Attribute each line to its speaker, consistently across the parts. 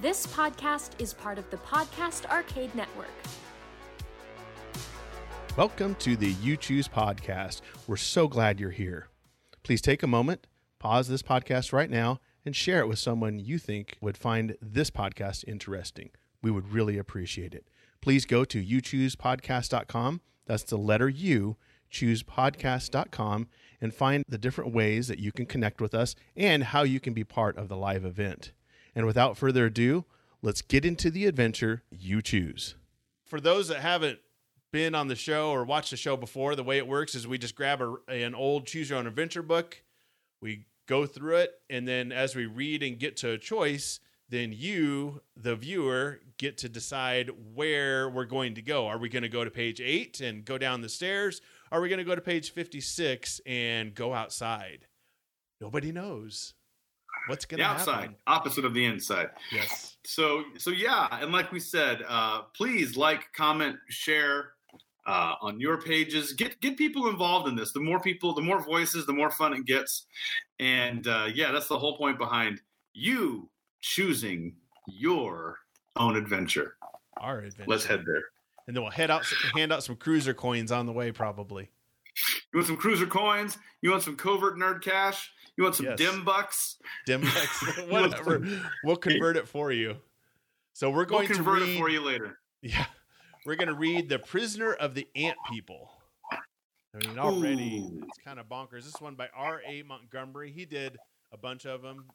Speaker 1: This podcast is part of the Podcast Arcade Network.
Speaker 2: Welcome to the You Choose podcast. We're so glad you're here. Please take a moment, pause this podcast right now, and share it with someone you think would find this podcast interesting. We would really appreciate it. Please go to youchoosepodcast.com. That's the letter U, choosepodcast.com, and find the different ways that you can connect with us and how you can be part of the live event. And without further ado, let's get into the adventure you choose. For those that haven't been on the show or watched the show before, the way it works is we just grab a, an old choose your own adventure book, we go through it, and then as we read and get to a choice, then you, the viewer, get to decide where we're going to go. Are we going to go to page eight and go down the stairs? Are we going to go to page 56 and go outside? Nobody knows what's going to
Speaker 3: the
Speaker 2: happen.
Speaker 3: outside, opposite of the inside.
Speaker 2: Yes.
Speaker 3: So, so yeah, and like we said, uh, please like, comment, share uh, on your pages. Get get people involved in this. The more people, the more voices, the more fun it gets. And uh, yeah, that's the whole point behind you choosing your own adventure.
Speaker 2: Our adventure.
Speaker 3: Let's head there.
Speaker 2: And then we'll head out, hand out some cruiser coins on the way, probably.
Speaker 3: You want some cruiser coins? You want some covert nerd cash? You want some
Speaker 2: Yes.
Speaker 3: dim bucks?
Speaker 2: Dim bucks. whatever. We'll convert it for you. So we're
Speaker 3: We'll
Speaker 2: going to
Speaker 3: convert
Speaker 2: read.
Speaker 3: it for you later.
Speaker 2: Yeah, we're going to read "The Prisoner of the Ant People." I mean, already
Speaker 3: Ooh.
Speaker 2: it's kind of bonkers. This one by R. A. Montgomery. He did a bunch of them,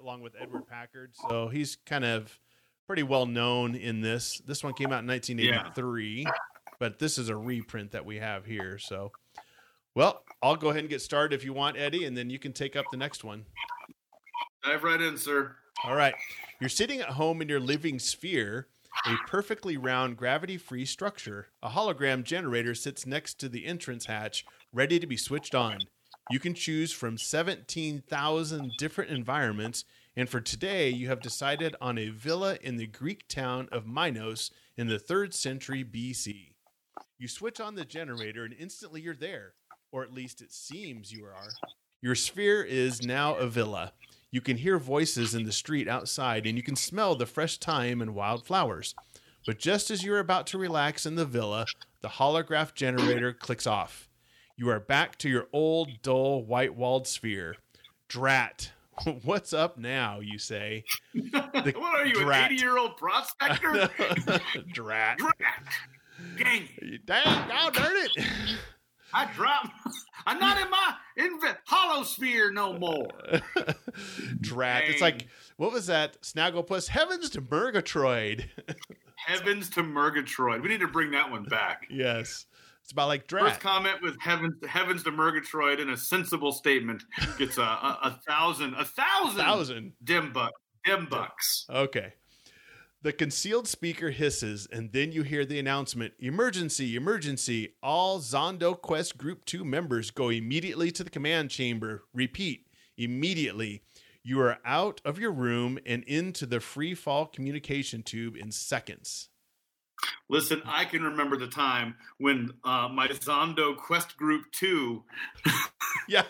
Speaker 2: along with Edward Packard. So he's kind of pretty well known in this. This one came out in 1983, but this is a reprint that we have here. So, well, I'll go ahead and get started if you want, Eddie, and then you can take up the next one.
Speaker 3: Dive right in, sir.
Speaker 2: All right. You're sitting at home in your living sphere, a perfectly round gravity free structure. A hologram generator sits next to the entrance hatch, ready to be switched on. You can choose from 17,000 different environments, and for today, you have decided on a villa in the Greek town of Minos in the 3rd century BC. You switch on the generator, and instantly you're there, or at least it seems you are. Your sphere is now a villa. You can hear voices in the street outside, and you can smell the fresh thyme and wild flowers. But just as you're about to relax in the villa, the holograph generator clicks off. You are back to your old, dull, white walled sphere. Drat. What's up now, you say? The
Speaker 3: what are you,
Speaker 2: drat.
Speaker 3: an 80 year old prospector?
Speaker 2: Drat.
Speaker 3: Drat. Dang,
Speaker 2: Dang, oh, darn it.
Speaker 3: I dropped. I'm not in my inv- hollow sphere no more.
Speaker 2: Drat. It's like, what was that? Snagglepuss. Heavens to Murgatroyd.
Speaker 3: Heavens to Murgatroyd. We need to bring that one back.
Speaker 2: yes. It's about like
Speaker 3: First
Speaker 2: Drat.
Speaker 3: comment with heavens, heavens to Murgatroyd in a sensible statement gets a, a, a thousand, a thousand,
Speaker 2: Thousand.
Speaker 3: dim buck, dim bucks.
Speaker 2: Okay. The concealed speaker hisses, and then you hear the announcement Emergency, emergency. All Zondo Quest Group 2 members go immediately to the command chamber. Repeat, immediately. You are out of your room and into the free fall communication tube in seconds.
Speaker 3: Listen, I can remember the time when uh, my Zondo Quest Group Two
Speaker 2: Yeah.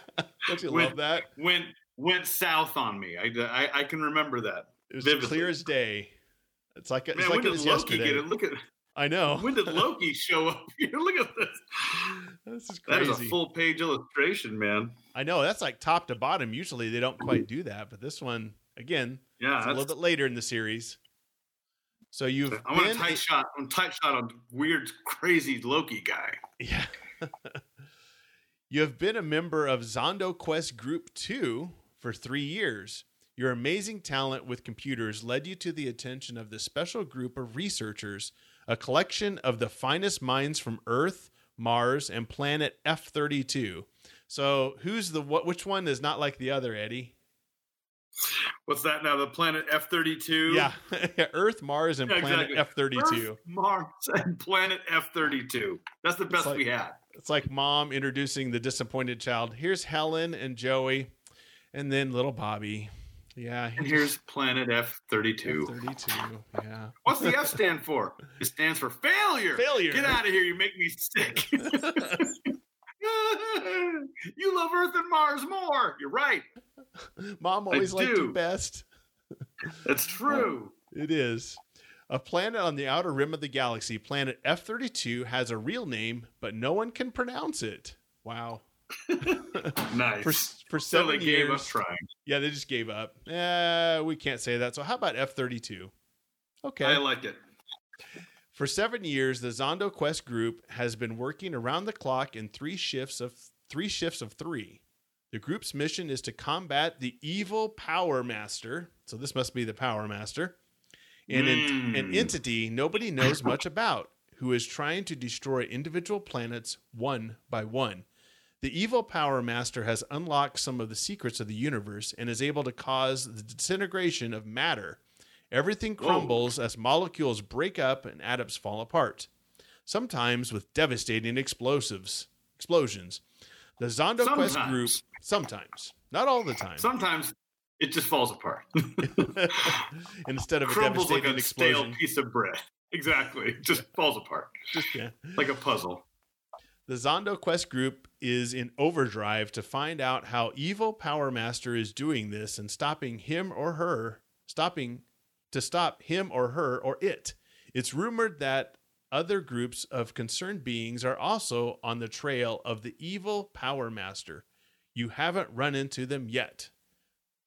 Speaker 2: Don't you
Speaker 3: When-
Speaker 2: love that?
Speaker 3: went went south on me. I, I, I can remember that.
Speaker 2: It was
Speaker 3: vividly.
Speaker 2: clear as day. It's like, it's
Speaker 3: Man,
Speaker 2: like
Speaker 3: when
Speaker 2: it was
Speaker 3: Loki
Speaker 2: yesterday.
Speaker 3: get it? Look at
Speaker 2: I know.
Speaker 3: when did Loki show up here? Look at this.
Speaker 2: This is crazy.
Speaker 3: is a full page illustration, man.
Speaker 2: I know. That's like top to bottom. Usually they don't quite do that, but this one, again,
Speaker 3: Yeah,
Speaker 2: It's a little bit later in the series. So you've
Speaker 3: I want a tight shot. I want a tight shot on weird, crazy Loki guy.
Speaker 2: yeah. you have been a member of Zondo Quest Group 2 for 3 years. Your amazing talent with computers led you to the attention of this special group of researchers, a collection of the finest minds from Earth, Mars, and planet F32. So, who's the what which one is not like the other, Eddie?
Speaker 3: What's that now? The planet F thirty two.
Speaker 2: Yeah. Earth, Mars, and
Speaker 3: Yeah,
Speaker 2: planet. F32.
Speaker 3: Earth, Mars, and planet F thirty two. That's the best
Speaker 2: like-
Speaker 3: we had.
Speaker 2: It's like mom introducing the disappointed child. Here's Helen and Joey, and then little Bobby. Yeah,
Speaker 3: And here's planet F thirty two.
Speaker 2: thirty-two. Yeah,
Speaker 3: What's the F stand for? It stands for failure.
Speaker 2: Failure.
Speaker 3: Get out of here. You make me sick. you love Earth and Mars more. You're right.
Speaker 2: mom always liked you best.
Speaker 3: That's true.
Speaker 2: It is. A planet on the outer rim of the galaxy, planet F 32, has a real name, but no one can pronounce it. Wow.
Speaker 3: Nice.
Speaker 2: For, for
Speaker 3: so
Speaker 2: seven
Speaker 3: they gave
Speaker 2: years.
Speaker 3: up trying.
Speaker 2: Yeah, they just gave up. Eh, we can't say that. So how about F 32? Okay.
Speaker 3: I like it.
Speaker 2: For seven years, the Zondo Quest group has been working around the clock in three shifts of three shifts of three. The group's mission is to combat the evil Power Master. So this must be the Power Master, an, en- an
Speaker 3: Mm.
Speaker 2: entity nobody knows much about, who is trying to destroy individual planets one by one. The evil Power Master has unlocked some of the secrets of the universe and is able to cause the disintegration of matter. Everything
Speaker 3: Whoa.
Speaker 2: crumbles as molecules break up and atoms fall apart, sometimes with devastating explosives explosions. The Zondo Quest
Speaker 3: Sometimes.
Speaker 2: group sometimes, not all the time,
Speaker 3: Sometimes it just falls apart.
Speaker 2: instead of a
Speaker 3: Crumbles like
Speaker 2: devastating
Speaker 3: a stale piece of bread. Exactly. It just falls apart
Speaker 2: Just, yeah.
Speaker 3: like a puzzle.
Speaker 2: The Zondo Quest group is in overdrive to find out how evil Power Master is doing this and stopping him or her, stopping to stop him or her or it. It's rumored that other groups of concerned beings are also on the trail of the evil Power Master. You haven't run into them yet.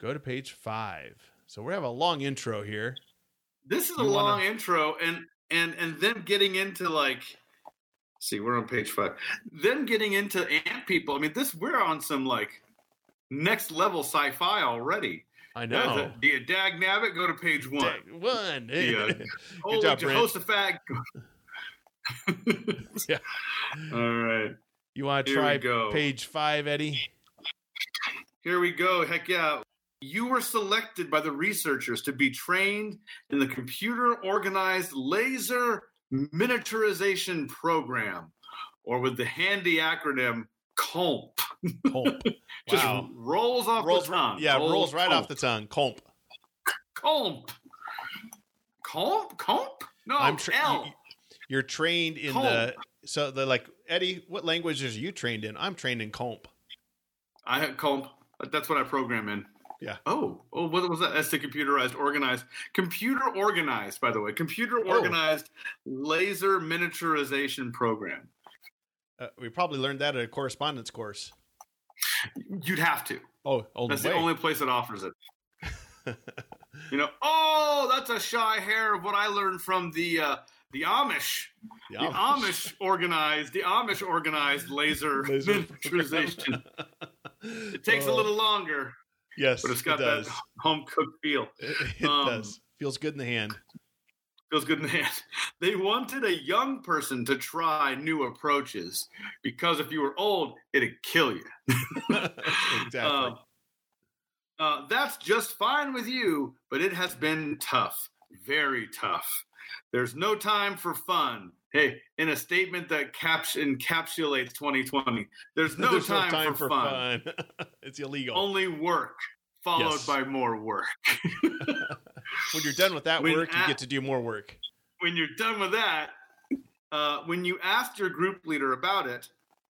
Speaker 2: Go to page five. So we have a long intro here.
Speaker 3: This is a
Speaker 2: You wanna-
Speaker 3: long intro, and and and then getting into like, see, we're on page five. Then getting into ant people. I mean, this we're on some like next level sci-fi already.
Speaker 2: I
Speaker 3: Uh,
Speaker 2: know.
Speaker 3: the- Do you dag nabbit? Go to page one.
Speaker 2: Dag- One.
Speaker 3: Yeah.
Speaker 2: Good
Speaker 3: Holy
Speaker 2: job.
Speaker 3: Jehoshaphat.
Speaker 2: Yeah.
Speaker 3: All right.
Speaker 2: You want to try page five, Eddie?
Speaker 3: Here we go. Heck yeah. You were selected by the researchers to be trained in the computer organized laser miniaturization program, or with the handy acronym COMP.
Speaker 2: Comp.
Speaker 3: Just
Speaker 2: Wow.
Speaker 3: rolls off
Speaker 2: rolls,
Speaker 3: the tongue.
Speaker 2: yeah,
Speaker 3: Old
Speaker 2: rolls right
Speaker 3: COMP.
Speaker 2: off the tongue. Comp.
Speaker 3: COMP. COMP? COMP? No,
Speaker 2: I'm tra-
Speaker 3: L.
Speaker 2: you- You're trained in the so the like Eddie. What languages are you trained in? I'm trained in comp.
Speaker 3: I have comp. That's what I program in.
Speaker 2: Yeah.
Speaker 3: Oh, oh, what was that? That's the computerized, organized, computer organized. By the way, computer
Speaker 2: Oh.
Speaker 3: organized laser miniaturization program.
Speaker 2: Uh, we probably learned that at a correspondence course.
Speaker 3: You'd have to.
Speaker 2: Oh, old
Speaker 3: That's
Speaker 2: way.
Speaker 3: the only place that offers it. You know. Oh, that's a shy hair of what I learned from the uh, the Amish.
Speaker 2: The
Speaker 3: The Amish organized. The Amish organized laser,
Speaker 2: Laser-
Speaker 3: miniaturization. It takes a
Speaker 2: Oh,
Speaker 3: little longer,
Speaker 2: Yes,
Speaker 3: but it's got
Speaker 2: it
Speaker 3: that
Speaker 2: does.
Speaker 3: home cooked feel.
Speaker 2: It, it
Speaker 3: um,
Speaker 2: does. Feels good in the hand.
Speaker 3: feels good in the hand. They wanted a young person to try new approaches because if you were old, it'd kill you.
Speaker 2: exactly.
Speaker 3: Uh, uh, that's just fine with you, but it has been tough, very tough. There's no time for fun. Hey, in a statement that caps- encapsulates 2020, there's no,
Speaker 2: There's
Speaker 3: time, for, fun.
Speaker 2: fun. it's illegal.
Speaker 3: Only work, followed
Speaker 2: Yes.
Speaker 3: by more work.
Speaker 2: when you're done with that
Speaker 3: when
Speaker 2: work, you get to do more work.
Speaker 3: when you're done with that, uh, when you asked your group leader about it,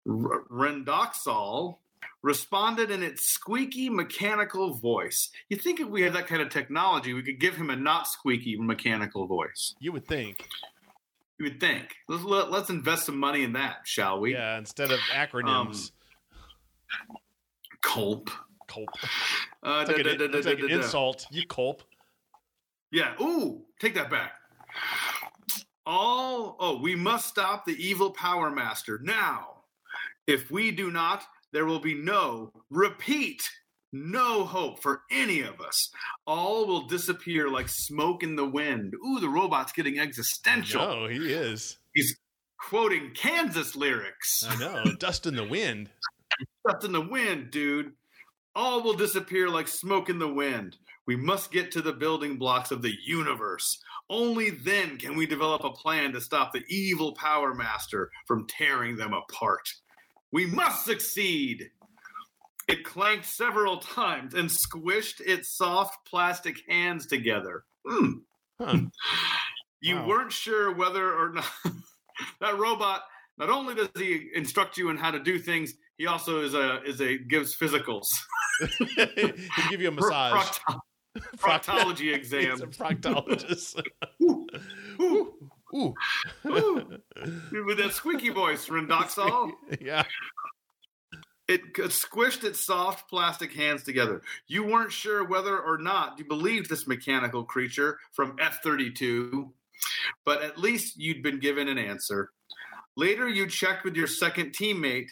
Speaker 3: R- Rendoxol responded in its squeaky mechanical voice. You think if we had that kind of technology, we could give him a not squeaky mechanical voice?
Speaker 2: You would think.
Speaker 3: You would think. Let's let, let's invest some money in that, shall we?
Speaker 2: Yeah, instead of acronyms.
Speaker 3: Culp.
Speaker 2: Culp.
Speaker 3: Uh,
Speaker 2: like,
Speaker 3: da-
Speaker 2: an,
Speaker 3: da- da-
Speaker 2: like an
Speaker 3: da- da.
Speaker 2: insult. You culp.
Speaker 3: Yeah. Ooh, take that back. All oh, we must stop the evil power master now. If we do not, there will be no repeat, no hope for any of us. All will disappear like smoke in the wind. Ooh, the robot's getting existential.
Speaker 2: No, he is.
Speaker 3: He's quoting Kansas lyrics.
Speaker 2: I know. Dust in the wind.
Speaker 3: Dust in the wind, dude. All will disappear like smoke in the wind. We must get to the building blocks of the universe. Only then can we develop a plan to stop the evil Power Master from tearing them apart. We must succeed. It clanked several times and squished its soft plastic hands together. Hmm.
Speaker 2: Huh.
Speaker 3: You
Speaker 2: Wow.
Speaker 3: weren't sure whether or not that robot. Not only does he instruct you on how to do things, he also is a is a gives physicals.
Speaker 2: He'll give you a massage.
Speaker 3: Procto- proctology
Speaker 2: He's
Speaker 3: exam.
Speaker 2: a proctologist.
Speaker 3: Ooh,
Speaker 2: ooh, ooh.
Speaker 3: Ooh. With that squeaky voice, Rendoxol.
Speaker 2: yeah.
Speaker 3: It squished its soft plastic hands together. You weren't sure whether or not you believed this mechanical creature from F 32, but at least you'd been given an answer. Later, you checked with your second teammate,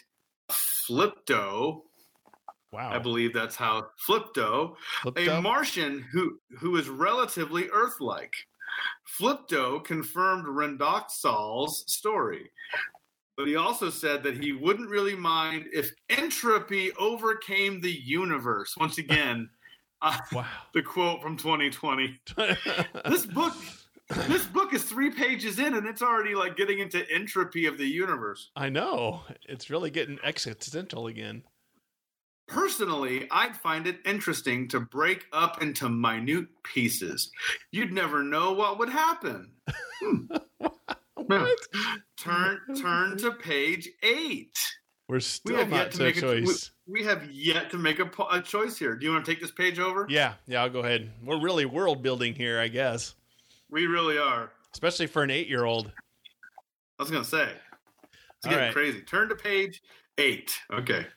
Speaker 3: Flipto.
Speaker 2: Wow.
Speaker 3: I believe that's how Flipto,
Speaker 2: Flipped
Speaker 3: a. Martian who who is relatively Earth-like. Flipto confirmed Rendoxol's story, but he also said that he wouldn't really mind if entropy overcame the universe. Once again, uh,
Speaker 2: wow.
Speaker 3: the quote from 2020. This book, this book is three pages in, and it's already like getting into entropy of the universe.
Speaker 2: I know. It's really getting existential again.
Speaker 3: Personally, I'd find it interesting to break up into minute pieces. You'd never know what would happen.
Speaker 2: What?
Speaker 3: Turn turn to page eight.
Speaker 2: We're
Speaker 3: We
Speaker 2: still
Speaker 3: have
Speaker 2: not
Speaker 3: yet to
Speaker 2: to a
Speaker 3: make a, we,
Speaker 2: choice.
Speaker 3: we have yet to make a, a choice here. Do you want to take this page over?
Speaker 2: Yeah, yeah, I'll go ahead. We're really world building here, I guess.
Speaker 3: We really are.
Speaker 2: Especially for an eight year old.
Speaker 3: I was gonna say. It's
Speaker 2: All
Speaker 3: getting
Speaker 2: right.
Speaker 3: crazy. Turn to page eight. Okay.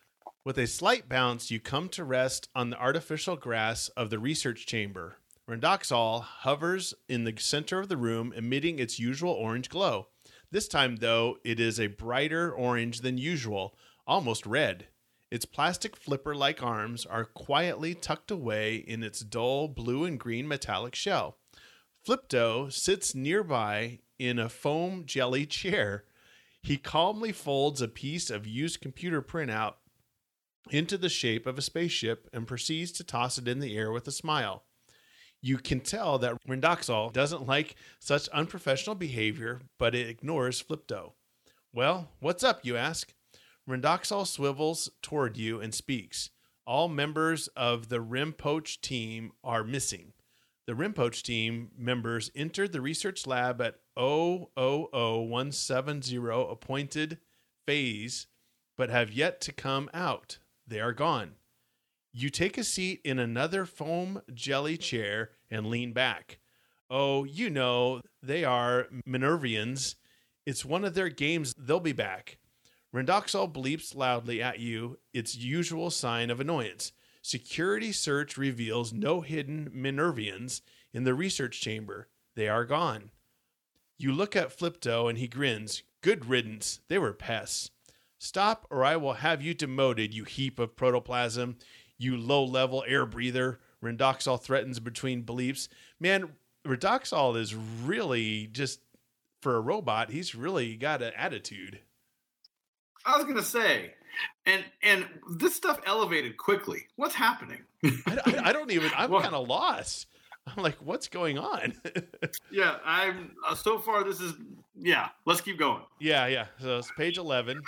Speaker 2: With a slight bounce, you come to rest on the artificial grass of the research chamber. Rendoxol hovers in the center of the room, emitting its usual orange glow. This time, though, it is a brighter orange than usual, almost red. Its plastic flipper like arms are quietly tucked away in its dull blue and green metallic shell. Flipto sits nearby in a foam jelly chair. He calmly folds a piece of used computer printout into the shape of a spaceship and proceeds to toss it in the air with a smile. You can tell that Rendoxol doesn't like such unprofessional behavior, but it ignores Flipto. Well, what's up, you ask? Rendoxol swivels toward you and speaks. All members of the Rimpoach team are missing. The Rimpoach team members entered the research lab at 000170 appointed phase, but have yet to come out. They are gone. You take a seat in another foam jelly chair and lean back. Oh, you know, they are Minervians. It's one of their games. They'll be back. Rendoxol bleeps loudly at you, its usual sign of annoyance. Security search reveals no hidden Minervians in the research chamber. They are gone. You look at Flipto and he grins. Good riddance. They were pests. Stop, or I will have you demoted, you heap of protoplasm, you low level air breather. Rendoxol threatens between beliefs. Man, Redoxol is really just, for a robot, he's really got an attitude.
Speaker 3: I was gonna say, and and this stuff elevated quickly. What's happening?
Speaker 2: I, I- I don't even, I'm
Speaker 3: Well-
Speaker 2: kind of lost. I'm like, what's going on?
Speaker 3: Yeah, I'm. Uh, so far, this is. Yeah, let's keep going.
Speaker 2: yeah, yeah. So it's page 11,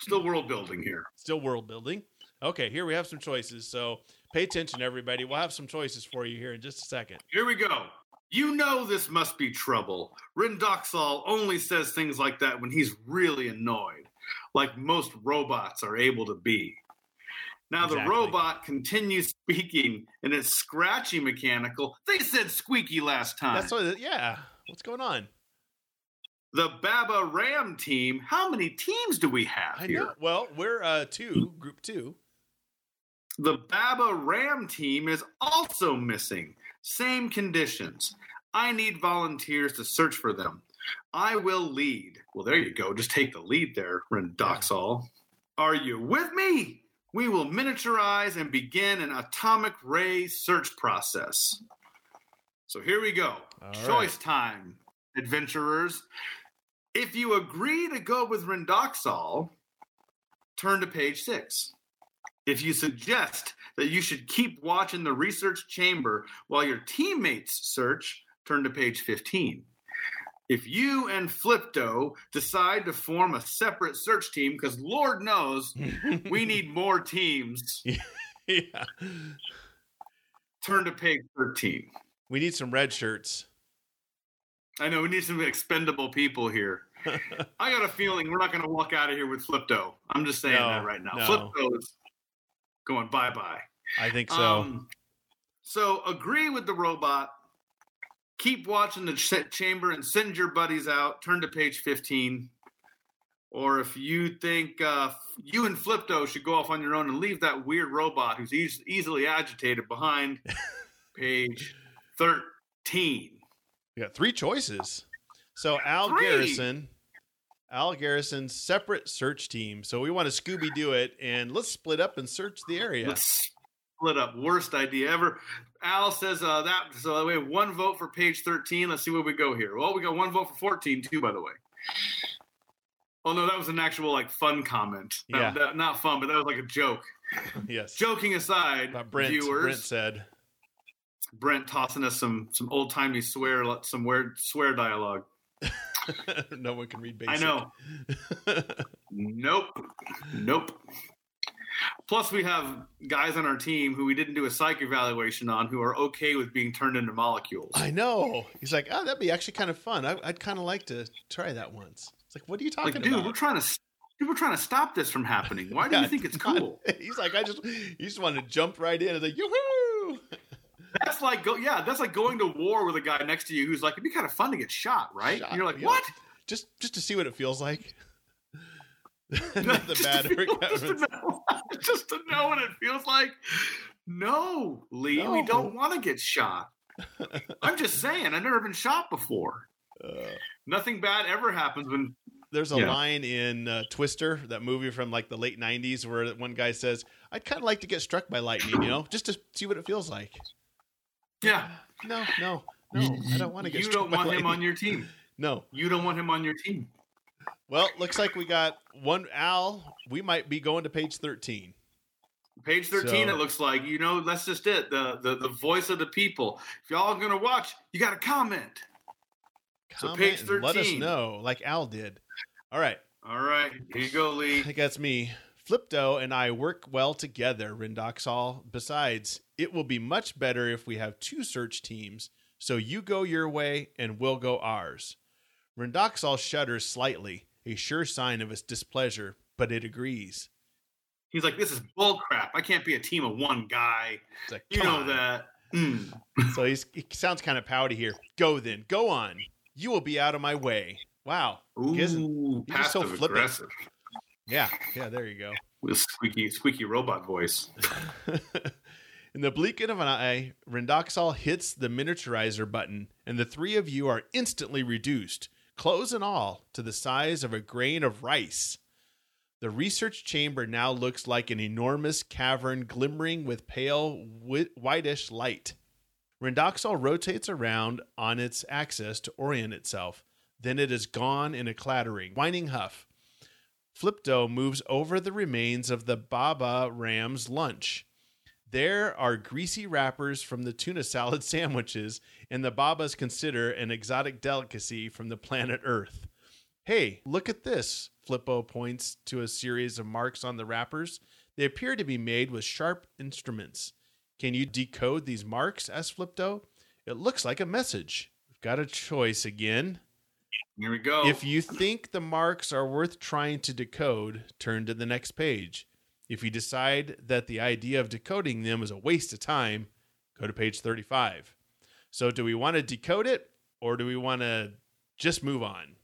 Speaker 3: Still world building here.
Speaker 2: still world building. Okay, here we have some choices. So pay attention, everybody. We'll have some choices for you here in just a second.
Speaker 3: Here we go. You know this must be trouble. Rendoxol only says things like that when he's really annoyed, like most robots are able to be. Now the robot continues speaking, and it's scratchy mechanical. They said squeaky last time.
Speaker 2: That's what, yeah. What's going on?
Speaker 3: the Baba Ram team. How many teams do we have
Speaker 2: I
Speaker 3: here?
Speaker 2: know. Well, we're uh two, group two.
Speaker 3: The Baba Ram team is also missing. Same conditions. I need volunteers to search for them. I will lead. Well, there you go. Just take the lead there, Rendoxol. Are you with me? We will miniaturize and begin an atomic ray search process. So here we go.
Speaker 2: All
Speaker 3: Choice time, adventurers. If you agree to go with Rendoxol, turn to page six. If you suggest that you should keep watch in the research chamber while your teammates search, turn to page 15. If you and Flipto decide to form a separate search team, because Lord knows we need more teams,
Speaker 2: yeah.
Speaker 3: turn to page 13.
Speaker 2: We need some red shirts.
Speaker 3: I know we need some expendable people here. I got a feeling we're not going to walk out of here with Flipto. I'm just saying
Speaker 2: No,
Speaker 3: that right now.
Speaker 2: no.
Speaker 3: Flipto is going bye bye.
Speaker 2: I think so.
Speaker 3: Um, So agree with the robot. Keep watching the ch- chamber and send your buddies out. Turn to page 15. Or if you think uh, you and Flipto should go off on your own and leave that weird robot who's eas easily agitated behind, page 13.
Speaker 2: We got three choices. So Al
Speaker 3: Three?
Speaker 2: Garrison, Al Garrison's separate search team. So we want to Scooby Doo it and let's split up and search the area.
Speaker 3: Let's split up. Worst idea ever. Al says uh, that. So we have one vote for page 13. Let's see where we go here. Well, we got one vote for 14, too, by the way. Oh, no, that was an actual, like, fun comment. That-
Speaker 2: Yeah.
Speaker 3: that- not fun, but that was like a joke.
Speaker 2: yes.
Speaker 3: Joking aside,
Speaker 2: Uh, Brent,
Speaker 3: viewers,
Speaker 2: Brent said.
Speaker 3: Brent tossing us some some old timey swear some weird swear dialogue.
Speaker 2: no one can read basic.
Speaker 3: I know. Nope. Nope. Plus, we have guys on our team who we didn't do a psych evaluation on who are okay with being turned into molecules.
Speaker 2: I know. He's like, oh, that'd be actually kind of fun. I, I'd kind of like to try that once. It's like, what are you talking
Speaker 3: Like, dude,
Speaker 2: about?
Speaker 3: we're trying to dude, we're trying to stop this from happening. Why do
Speaker 2: Yeah,
Speaker 3: you think it's cool?
Speaker 2: He's like, I just, you just want to jump right in and like, yoo-hoo!
Speaker 3: That's like go yeah, that's like going to war with a guy next to you who's like, it'd be kind of fun to get shot, right?
Speaker 2: Shot,
Speaker 3: and you're like,
Speaker 2: yeah.
Speaker 3: what?
Speaker 2: Just, just to see what it feels like. Not the bad
Speaker 3: feel- just, to know, just to know what it feels like. No, Lee, we don't want to get shot. I'm just saying, I've never been shot before.
Speaker 2: Uh,
Speaker 3: Nothing bad ever happens when
Speaker 2: there's a
Speaker 3: Yeah.
Speaker 2: line in uh, Twister, that movie from like the late '90s, where one guy says, "I'd kind of like to get struck by lightning, you know, just to see what it feels like."
Speaker 3: Yeah,
Speaker 2: No, no, no, I don't want to get
Speaker 3: you don't want him on your team.
Speaker 2: No.
Speaker 3: You don't want him on your team.
Speaker 2: Well, looks like we got one Al. We might be going to page 13.
Speaker 3: Page 13,
Speaker 2: So-
Speaker 3: it looks like. You know, that's just it. The, the the voice of the people. If y'all are gonna watch, you gotta comment. So page
Speaker 2: thirteen. let us know, like Al did. All right,
Speaker 3: All right, here you go, Lee.
Speaker 2: I think that's me. Flipto and I work well together, Rendoxol. Besides, it will be much better if we have two search teams, so you go your way and we'll go ours. Rendoxol shudders slightly, a sure sign of his displeasure, but it agrees.
Speaker 3: He's like, this is bullcrap. I can't be a team of one guy.
Speaker 2: Like,
Speaker 3: You know
Speaker 2: on."
Speaker 3: that. Mm.
Speaker 2: So he's, he sounds kind of pouty here. Go then, go on. You will be out of my way. Wow.
Speaker 3: Ooh,
Speaker 2: so
Speaker 3: passive
Speaker 2: flippant.
Speaker 3: aggressive.
Speaker 2: Yeah, yeah, there you go.
Speaker 3: With squeaky, squeaky robot voice.
Speaker 2: In the blink of an eye, Rendoxol hits the miniaturizer button, and the three of you are instantly reduced, clothes and all, to the size of a grain of rice. The research chamber now looks like an enormous cavern glimmering with pale, whitish light. Rendoxol rotates around on its axis to orient itself. Then it is gone in a clattering, whining huff. Flipto moves over the remains of the Baba Ram's lunch. There are greasy wrappers from the tuna salad sandwiches, and the Babas consider an exotic delicacy from the planet Earth. Hey, look at this. Flipto points to a series of marks on the wrappers. They appear to be made with sharp instruments. Can you decode these marks? asked Flipto. It looks like a message. We've got a choice again.
Speaker 3: Here we go.
Speaker 2: If you think the marks are worth trying to decode, turn to the next page. If you decide that the idea of decoding them is a waste of time, go to page 35. So, do we want to decode it or do we want to just move on?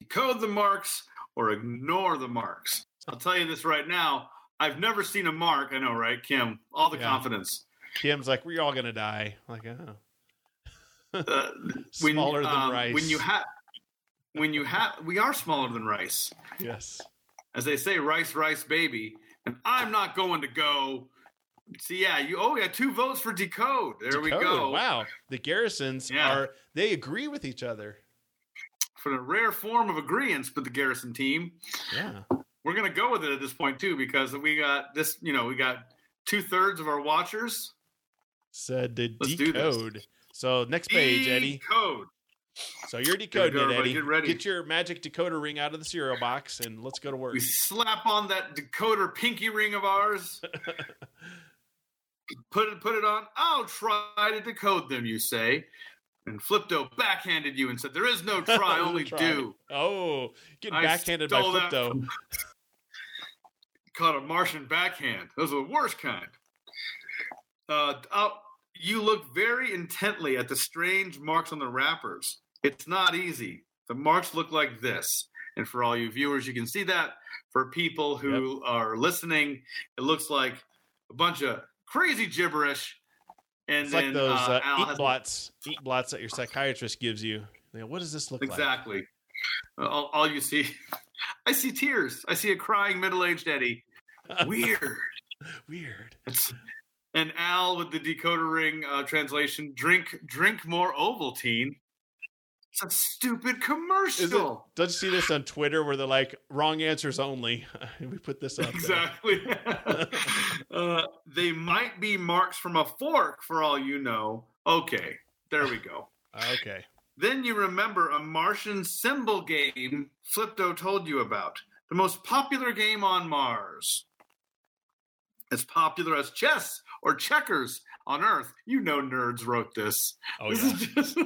Speaker 3: Decode the marks or ignore the marks. I'll tell you this right now. I've never seen a mark. I know, right, Kim? All the
Speaker 2: Yeah.
Speaker 3: confidence.
Speaker 2: Kim's like, we're all going to die. Like, oh.
Speaker 3: Uh,
Speaker 2: Smaller than
Speaker 3: um,
Speaker 2: rice.
Speaker 3: When you have, when you have, we are smaller than rice.
Speaker 2: Yes.
Speaker 3: as they say, rice, rice, baby. And I'm not going to go. See, yeah, you. Oh, yeah, two votes for decode. There we go.
Speaker 2: Wow. The Garrisons
Speaker 3: Yeah.
Speaker 2: are, they agree with each other.
Speaker 3: For the rare form of agreement, but the Garrison team,
Speaker 2: Yeah.
Speaker 3: we're gonna go with it at this point too, because we got this. You know, we got two thirds of our watchers.
Speaker 2: Said to
Speaker 3: Let's
Speaker 2: decode. So, next page, Eddie.
Speaker 3: Decode.
Speaker 2: So, you're decoding
Speaker 3: go,
Speaker 2: it. Eddie.
Speaker 3: Get ready.
Speaker 2: Get your magic decoder ring out of the cereal box and let's go to work.
Speaker 3: We slap on that decoder pinky ring of ours. put it, put it on. I'll try to decode them. You say, and Flipto backhanded you and said, "There is no try, only
Speaker 2: Try.
Speaker 3: do."
Speaker 2: Oh, getting
Speaker 3: I
Speaker 2: backhanded by Flipto.
Speaker 3: from- Caught a Martian backhand. Those are the worst kind. Uh, oh, you look very intently at the strange marks on the wrappers. It's not easy. The marks look like this. And for all you viewers, you can see that. For people who are listening, it looks like a bunch of crazy gibberish. And
Speaker 2: It's
Speaker 3: then
Speaker 2: like those
Speaker 3: uh,
Speaker 2: uh,
Speaker 3: Al
Speaker 2: ink
Speaker 3: has-
Speaker 2: blots, blots that your psychiatrist gives you. You know, what does this look like?
Speaker 3: Exactly. All, all you see, I see tears. I see a crying middle-aged Eddie. Weird.
Speaker 2: Weird.
Speaker 3: It's, and Al with the decoder ring uh, translation: "Drink, drink more Ovaltine." It's a stupid
Speaker 2: Is it?
Speaker 3: commercial.
Speaker 2: Don't you see this on Twitter where they're like wrong answers only? we put this up.
Speaker 3: Exactly. uh, they might be marks from a fork, for all you know. Okay, there we go.
Speaker 2: Okay.
Speaker 3: Then you remember a Martian symbol game Flipto told you about. The most popular game on Mars. As popular as chess or checkers on Earth. You know nerds wrote this.
Speaker 2: Oh
Speaker 3: this
Speaker 2: yeah.
Speaker 3: is just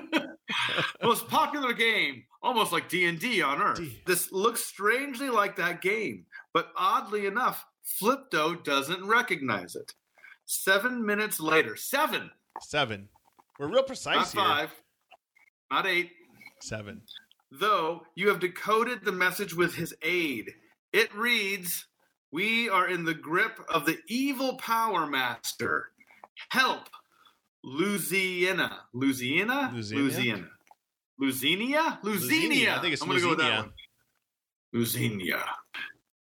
Speaker 3: most popular game, almost like D&D on Earth.
Speaker 2: D.
Speaker 3: This looks strangely like that game, but oddly enough, Flipto doesn't recognize it. 7 minutes later, 7,
Speaker 2: Seven. We're real precise
Speaker 3: not
Speaker 2: here.
Speaker 3: 5, not 8,
Speaker 2: Seven.
Speaker 3: though you have decoded the message with his aid. It reads, We are in the grip of the evil power master. Help, Louisiana. Louisiana?
Speaker 2: Louisiana?
Speaker 3: Louisiana. Louisiana?
Speaker 2: I think it's
Speaker 3: I'm gonna go with that
Speaker 2: Louisiana.
Speaker 3: one. Louisiana.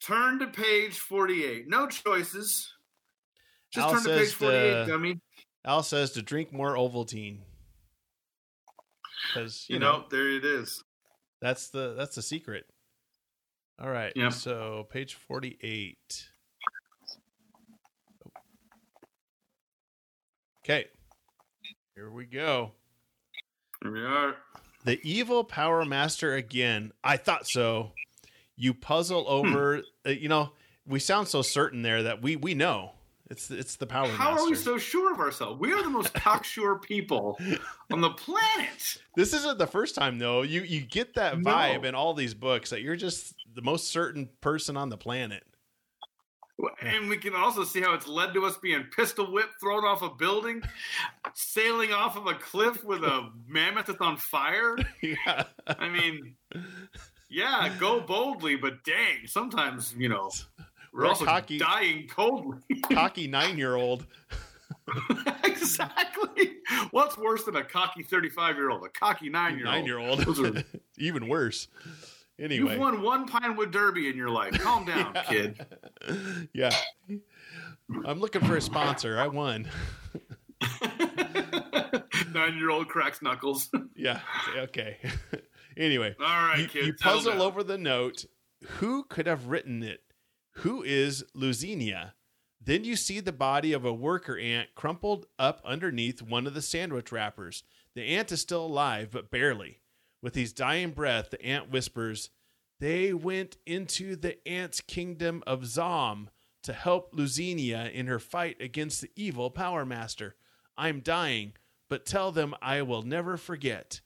Speaker 3: Turn to page 48. No choices. Just
Speaker 2: Al
Speaker 3: turn to page 48,
Speaker 2: the-
Speaker 3: dummy.
Speaker 2: Al says to drink more Ovaltine. Because
Speaker 3: You, know, there it is.
Speaker 2: that's the that's the secret. All right.
Speaker 3: Yep.
Speaker 2: So page forty-eight. Okay. Here we go.
Speaker 3: Here we are.
Speaker 2: The evil power master again. I thought so. You puzzle
Speaker 3: Hmm.
Speaker 2: over. uh, you know, we sound so certain there that we we know it's it's the power
Speaker 3: How
Speaker 2: master.
Speaker 3: are we so sure of ourselves? We are the most cocksure people on the planet.
Speaker 2: This isn't the first time though. You you get that
Speaker 3: No.
Speaker 2: vibe in all these books that you're just the most certain person on the planet.
Speaker 3: And we can also see how it's led to us being pistol whipped, thrown off a building, sailing off of a cliff with a mammoth that's on fire.
Speaker 2: yeah.
Speaker 3: I mean, yeah, go boldly, but dang, sometimes, you know, we're also
Speaker 2: cocky.
Speaker 3: dying coldly.
Speaker 2: Cocky nine year old.
Speaker 3: exactly. What's worse than a cocky 35 year old? A cocky nine year old.
Speaker 2: Nine year old.
Speaker 3: Those are-
Speaker 2: Even worse. Anyway.
Speaker 3: You've won one Pinewood Derby in your life. Calm down,
Speaker 2: Yeah.
Speaker 3: kid.
Speaker 2: Yeah. I'm looking for a sponsor. I won.
Speaker 3: Nine year old cracks knuckles.
Speaker 2: Yeah. Okay. anyway.
Speaker 3: All right,
Speaker 2: you,
Speaker 3: kid.
Speaker 2: you puzzle over the note. Who could have written it? Who is Luzinia? Then you see the body of a worker ant crumpled up underneath one of the sandwich wrappers. The ant is still alive, but barely. With his dying breath, the ant whispers, They went into the ant's kingdom of Zom to help Luzinia in her fight against the evil Power Master. I'm dying, but tell them I will never forget.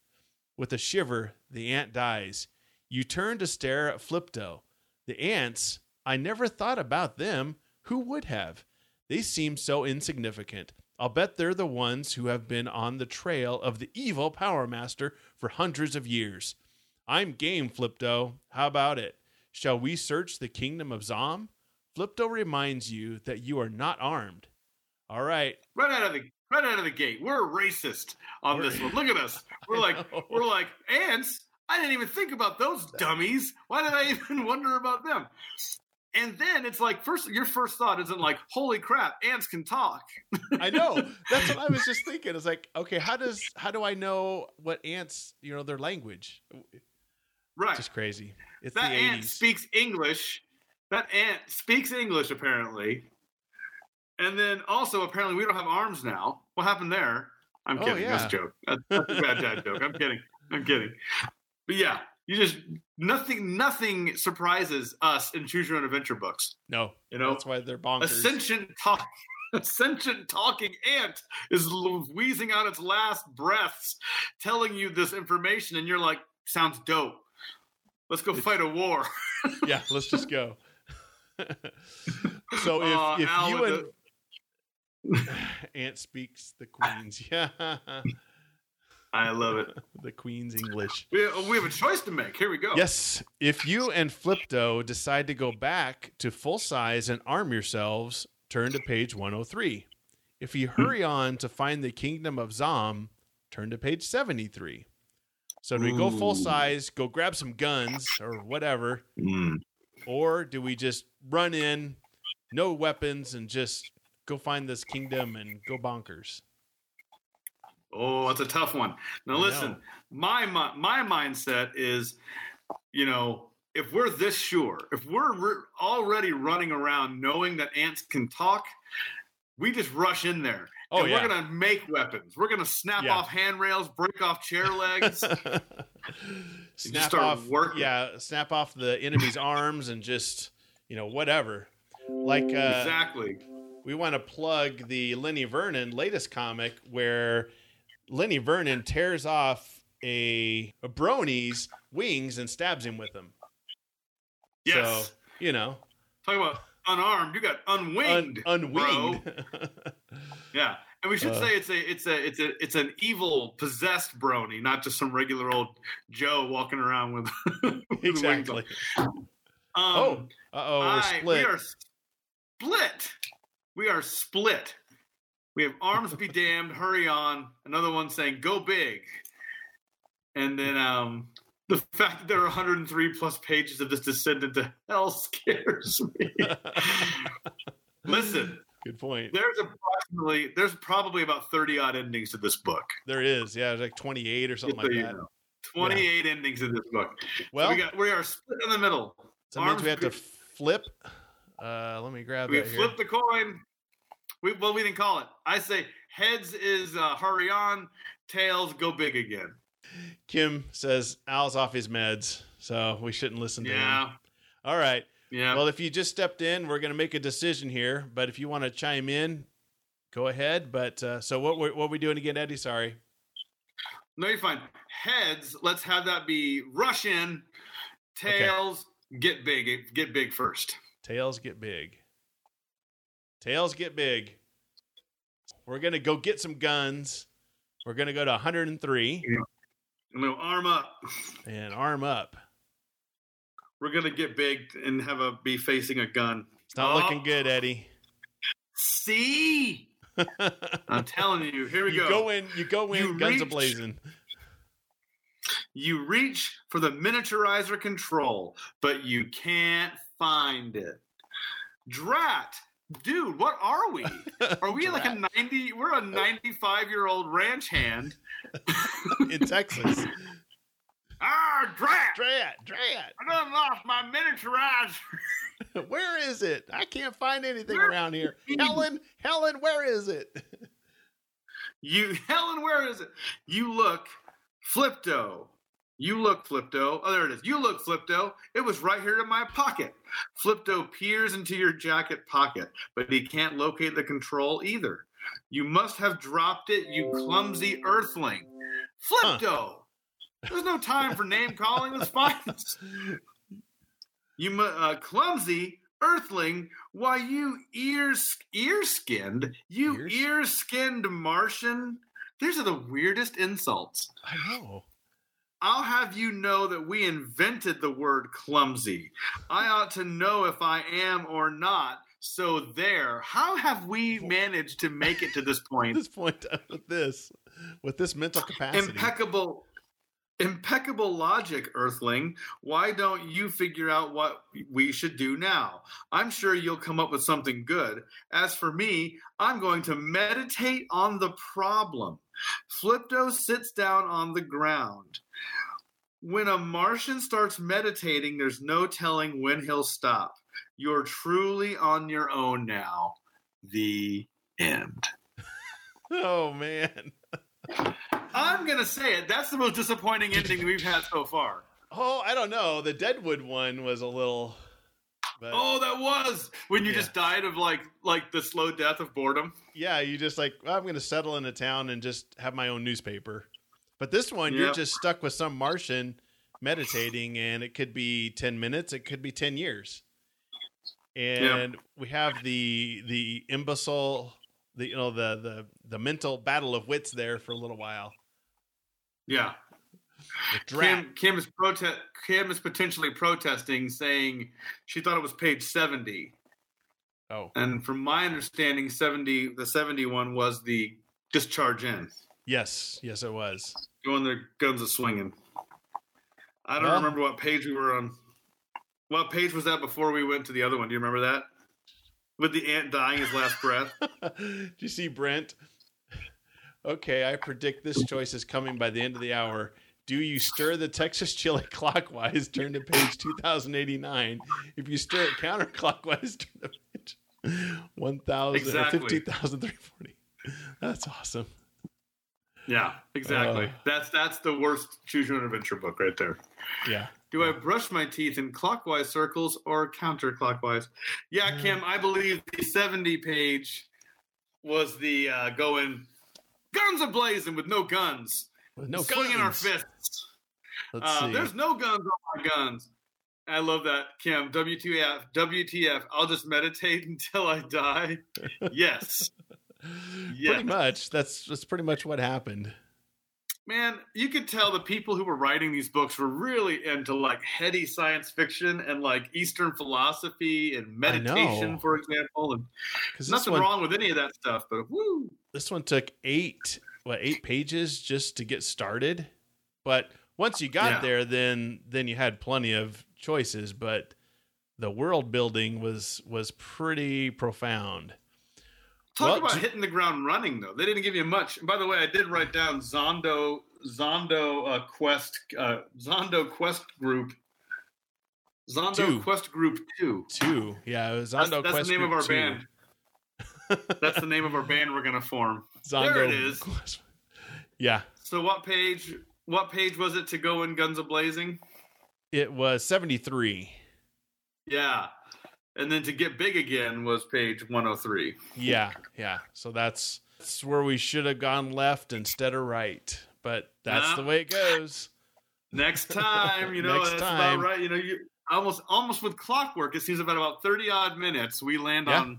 Speaker 2: With a shiver, the ant dies. You turn to stare at Flipto. The ants, I never thought about them. Who would have? They seem so insignificant. I'll bet they're the ones who have been on the trail of the evil Power Master for hundreds of years. I'm game, Flipto. How about it? Shall we search the kingdom of Zom? Flipto reminds you that you are not armed. All right.
Speaker 3: right out of the right out of the gate. We're racist on
Speaker 2: We're-
Speaker 3: this one. Look at us. We're like
Speaker 2: know.
Speaker 3: we're like ants. I didn't even think about those dummies. Why did I even wonder about them? And then it's like first your first thought isn't like, holy crap, ants can talk.
Speaker 2: I know. That's what I was just thinking. It's like, okay, how does how do I know what ants, you know, their language?
Speaker 3: Right.
Speaker 2: It's just crazy. It's
Speaker 3: that
Speaker 2: the
Speaker 3: ant
Speaker 2: 80s.
Speaker 3: speaks English. That ant speaks English apparently. And then also apparently we don't have arms now. What happened there? I'm
Speaker 2: Oh,
Speaker 3: kidding. That's a joke. That's, that's a bad dad joke. I'm kidding. I'm kidding. But yeah, you just nothing nothing surprises us in choose your own adventure books.
Speaker 2: no,
Speaker 3: You know,
Speaker 2: that's why they're bonkers.
Speaker 3: a sentient talk a sentient talking ant is wheezing out its last breaths telling you this information and you're like sounds dope let's go fight a war
Speaker 2: yeah, let's just go. so if,
Speaker 3: Uh,
Speaker 2: if you and
Speaker 3: the-
Speaker 2: Ant speaks the Queen's. Yeah.
Speaker 3: I love it.
Speaker 2: the Queen's English.
Speaker 3: We, we have a choice to make. Here we go.
Speaker 2: Yes. If you and Flipto decide to go back to full size and arm yourselves, turn to page 103. If you hurry on to find the kingdom of Zom, turn to page 73. So do we go full size, go grab some guns or whatever,
Speaker 3: Mm.
Speaker 2: or do we just run in, no weapons, and just go find this kingdom and go bonkers?
Speaker 3: Oh, that's a tough one. Now listen,
Speaker 2: know.
Speaker 3: my my mindset is, you know, if we're this sure, if we're re- already running around knowing that ants can talk, we just rush in there.
Speaker 2: Oh,
Speaker 3: and
Speaker 2: yeah.
Speaker 3: we're gonna make weapons. We're gonna snap
Speaker 2: Yeah.
Speaker 3: off handrails, break off chair legs.
Speaker 2: snap off
Speaker 3: working.
Speaker 2: yeah snap off the enemy's arms and just you know whatever like uh
Speaker 3: exactly.
Speaker 2: we want to plug the lenny vernon latest comic where lenny vernon tears off a, a brony's wings and stabs him with them
Speaker 3: Yes.
Speaker 2: so you know
Speaker 3: Talk about unarmed. You got
Speaker 2: un-
Speaker 3: unwinged.
Speaker 2: unwinged
Speaker 3: bro. Yeah, and we should
Speaker 2: Uh.
Speaker 3: say it's a it's a it's a it's an evil possessed brony, not just some regular old Joe walking around with, with
Speaker 2: exactly
Speaker 3: Um,
Speaker 2: oh we're split
Speaker 3: We are split. We are split. We have arms be damned. Hurry on. Another one saying go big, and then um. The fact that there are 103 plus pages of this descendant to hell scares me. Listen,
Speaker 2: good point
Speaker 3: there's approximately there's probably about 30 odd endings to this book.
Speaker 2: there is yeah like 28 or something
Speaker 3: so
Speaker 2: like that
Speaker 3: know. 28 endings in this book. So
Speaker 2: well
Speaker 3: we got we are split in the middle.
Speaker 2: so that means we have to flip uh let me grab
Speaker 3: We
Speaker 2: that here.
Speaker 3: flip the coin. We well we didn't call it. I say heads is uh, hurry on, tails go big again.
Speaker 2: Kim says Al's off his meds, so we shouldn't listen to him.
Speaker 3: Yeah.
Speaker 2: All right.
Speaker 3: Yeah.
Speaker 2: Well, if you just stepped in, we're going to make a decision here. But if you want to chime in, go ahead. But uh, so what? What are we doing again, Eddie? Sorry.
Speaker 3: no, you're fine. Heads, let's have that be rush in.
Speaker 2: Okay.
Speaker 3: Tails, get big. Get big first.
Speaker 2: Tails get big. Tails get big. We're going to go get some guns. We're going to go to 103
Speaker 3: I'm gonna arm up.
Speaker 2: and arm up.
Speaker 3: We're gonna get big and have a be facing a gun.
Speaker 2: It's not
Speaker 3: Oh.
Speaker 2: looking good, Eddie.
Speaker 3: See, I'm telling you. Here we
Speaker 2: you
Speaker 3: go.
Speaker 2: go in. You go in.
Speaker 3: You
Speaker 2: guns
Speaker 3: reach-
Speaker 2: ablazing.
Speaker 3: You reach for the miniaturizer control, but you can't find it. Drat, dude, what are we? Are we like a 90? We're a 95 year old ranch hand.
Speaker 2: in Texas?
Speaker 3: Ah, drat!
Speaker 2: Drat, drat.
Speaker 3: I done lost my miniaturizer.
Speaker 2: Where is it? I can't find anything
Speaker 3: Where
Speaker 2: around here. Helen, Helen, where is it?
Speaker 3: You, Helen, where is it? You look, Flipto. You look, Flipto. Oh, there it is. You look, Flipto. It was right here in my pocket. Flipto peers into your jacket pocket, but he can't locate the control either. You must have dropped it, you clumsy earthling. Flipto! There's no time for name calling. It's fine. You uh, clumsy earthling. Why you ears ear skinned? You ear skinned Martian. These are the weirdest insults.
Speaker 2: I know.
Speaker 3: I'll have you know that we invented the word clumsy. I ought to know if I am or not. So there. How have we managed to make it to this point?
Speaker 2: this point, with this, with this mental capacity,
Speaker 3: impeccable impeccable logic earthling. Why don't you figure out what we should do now? I'm sure you'll come up with something good. As for me i'm going to meditate on the problem. Flipto sits down on the ground. When a martian starts meditating there's no telling when he'll stop. You're truly on your own now. The end.
Speaker 2: Oh man,
Speaker 3: I'm gonna say it. That's the most disappointing ending we've had so far.
Speaker 2: oh, I don't know. The Deadwood one was a little, but
Speaker 3: Oh, that was when you
Speaker 2: Yeah.
Speaker 3: just died of like like the slow death of boredom.
Speaker 2: yeah, you just like well, I'm going to settle in a town and just have my own newspaper. But this one, you're just stuck with some Martian meditating, and it could be ten minutes, it could be ten years. And we have the the imbecile the you know the the the mental battle of wits there for a little while.
Speaker 3: Yeah. Kim, Kim is protest. Kim is potentially protesting, saying she thought it was page seventy.
Speaker 2: Oh,
Speaker 3: And from my understanding, seventy the seventy one was the discharge in,
Speaker 2: yes, yes, it was.
Speaker 3: going their guns a swinging. I don't
Speaker 2: Well-
Speaker 3: remember what page we were on. What page was that before we went to the other one? Do you remember that? With the ant dying his last breath.
Speaker 2: Do you see Brent? Okay, I predict this choice is coming by the end of the hour. Do you stir the Texas chili clockwise? Turn to page 2089. If you stir it counterclockwise, turn to page 1000
Speaker 3: Exactly.
Speaker 2: 15,340. That's awesome.
Speaker 3: Yeah, exactly.
Speaker 2: Uh.
Speaker 3: that's that's the worst choose your own adventure book right there.
Speaker 2: Yeah.
Speaker 3: Do I brush my teeth in clockwise circles or counterclockwise? Yeah, Kim, I believe the 70 page was the uh, going guns a blazing with no guns,
Speaker 2: With no
Speaker 3: swinging our fists.
Speaker 2: Let's
Speaker 3: Uh,
Speaker 2: see.
Speaker 3: there's no guns on my guns. I love that, Kim. WTF? WTF? I'll just meditate until I die. yes, yeah.
Speaker 2: Pretty much. That's that's pretty much what happened.
Speaker 3: Man, you could tell the people who were writing these books were really into like heady science fiction and like Eastern philosophy and meditation, for example. And nothing
Speaker 2: one,
Speaker 3: wrong with any of that stuff, but woo.
Speaker 2: this one took eight what eight pages just to get started but once you got
Speaker 3: Yeah.
Speaker 2: there then then you had plenty of choices but the world building was was pretty profound
Speaker 3: Talk
Speaker 2: Well,
Speaker 3: about hitting the ground running, though. They didn't give you much. And by the way, I did write down Zondo Zondo uh, Quest uh, Zondo Quest Group. Zondo
Speaker 2: Two.
Speaker 3: Quest Group Two.
Speaker 2: two yeah it was
Speaker 3: That's,
Speaker 2: Zondo
Speaker 3: that's
Speaker 2: Quest
Speaker 3: the name of our
Speaker 2: 2.
Speaker 3: band. That's the name of our band we're gonna form.
Speaker 2: Zondo
Speaker 3: There it is.
Speaker 2: Quest- yeah
Speaker 3: So what page? What page was it to go in Guns a Blazing?
Speaker 2: it was 73
Speaker 3: Yeah, and then to get big again was page one hundred three.
Speaker 2: yeah yeah so that's that's where we should have gone left instead of right but that's
Speaker 3: Yeah.
Speaker 2: the way it goes
Speaker 3: Next time, you know
Speaker 2: Next
Speaker 3: that's
Speaker 2: time.
Speaker 3: about right. You know, you almost almost with clockwork. It seems about about thirty odd minutes we land
Speaker 2: Yeah.
Speaker 3: on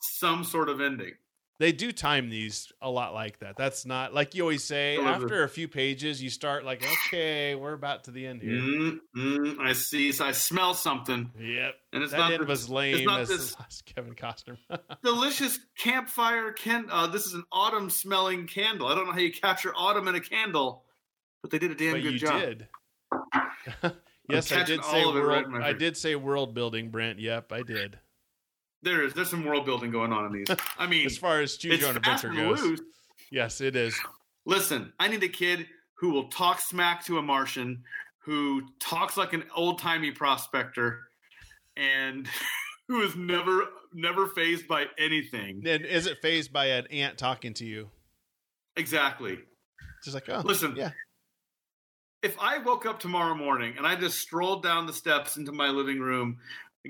Speaker 3: some sort of ending.
Speaker 2: They do time these a lot like that. That's not like you always say. After a few pages, you start like, okay, we're about to the end here.
Speaker 3: Mm, mm, I see. So I smell something,
Speaker 2: Yep,
Speaker 3: and it's
Speaker 2: that
Speaker 3: not
Speaker 2: end
Speaker 3: the
Speaker 2: was lame
Speaker 3: not
Speaker 2: as
Speaker 3: this-
Speaker 2: Kevin Costner.
Speaker 3: delicious campfire. Can uh, this is an autumn smelling candle? I don't know how you capture autumn in a candle, but they did a damn
Speaker 2: but
Speaker 3: good
Speaker 2: you
Speaker 3: job.
Speaker 2: did. yes, I did say
Speaker 3: it right
Speaker 2: world. I did say world building, Brent. Yep, I did.
Speaker 3: There is. There's some world building going on in these. I mean,
Speaker 2: As far as choose your own adventure goes,
Speaker 3: loose.
Speaker 2: yes, it is.
Speaker 3: Listen, I need a kid who will talk smack to a Martian, who talks like an old timey prospector, and who is never never phased by anything.
Speaker 2: And is it phased by an ant talking to you?
Speaker 3: Exactly.
Speaker 2: Just like, oh,
Speaker 3: Listen,
Speaker 2: yeah,
Speaker 3: if I woke up tomorrow morning and I just strolled down the steps into my living room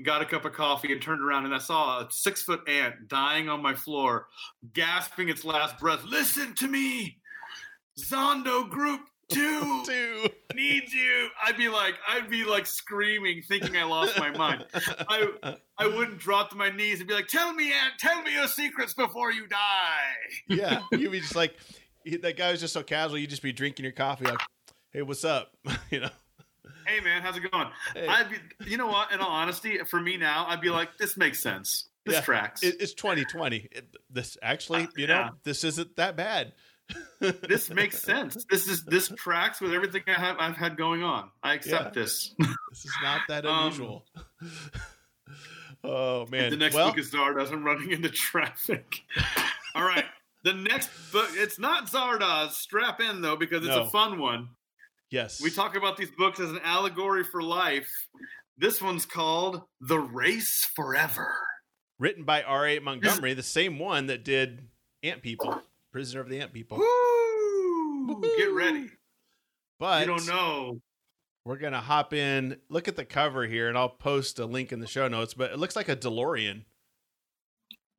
Speaker 3: got a cup of coffee and turned around and I saw a six foot ant dying on my floor, gasping its last breath, listen to me, Zondo Group 2
Speaker 2: two.
Speaker 3: needs you. I'd be like, I'd be like screaming, thinking I lost my mind. I I wouldn't drop to my knees and be like, "Tell me, Ant, tell me your secrets before you die."
Speaker 2: yeah, you'd be just like that guy was just so casual. You'd just be drinking your coffee, like, "Hey, what's up?" you know.
Speaker 3: Hey, man, how's it going?
Speaker 2: Hey.
Speaker 3: I'd be, you know what? In all honesty, for me now, I'd be like, "This makes sense. This
Speaker 2: Yeah.
Speaker 3: tracks.
Speaker 2: It, it's 2020. It, this actually, you know,
Speaker 3: Yeah.
Speaker 2: this isn't that bad.
Speaker 3: this makes sense. This is this tracks with everything I have I've had going on. I accept
Speaker 2: Yeah.
Speaker 3: this.
Speaker 2: This is not that
Speaker 3: Um,
Speaker 2: unusual. oh man.
Speaker 3: the next
Speaker 2: well,
Speaker 3: book is Zardoz. I'm running into traffic. All right. The next book, it's not Zardoz. Strap in though, because it's
Speaker 2: No.
Speaker 3: a fun one.
Speaker 2: Yes.
Speaker 3: We talk about these books as an allegory for life. This one's called The Race Forever.
Speaker 2: written by R.A. Montgomery, the same one that did Ant People, Prisoner of the Ant People.
Speaker 3: Woo! Get ready.
Speaker 2: But
Speaker 3: you don't know.
Speaker 2: we're gonna hop in. Look at the cover here, and I'll post a link in the show notes. But it looks like a DeLorean.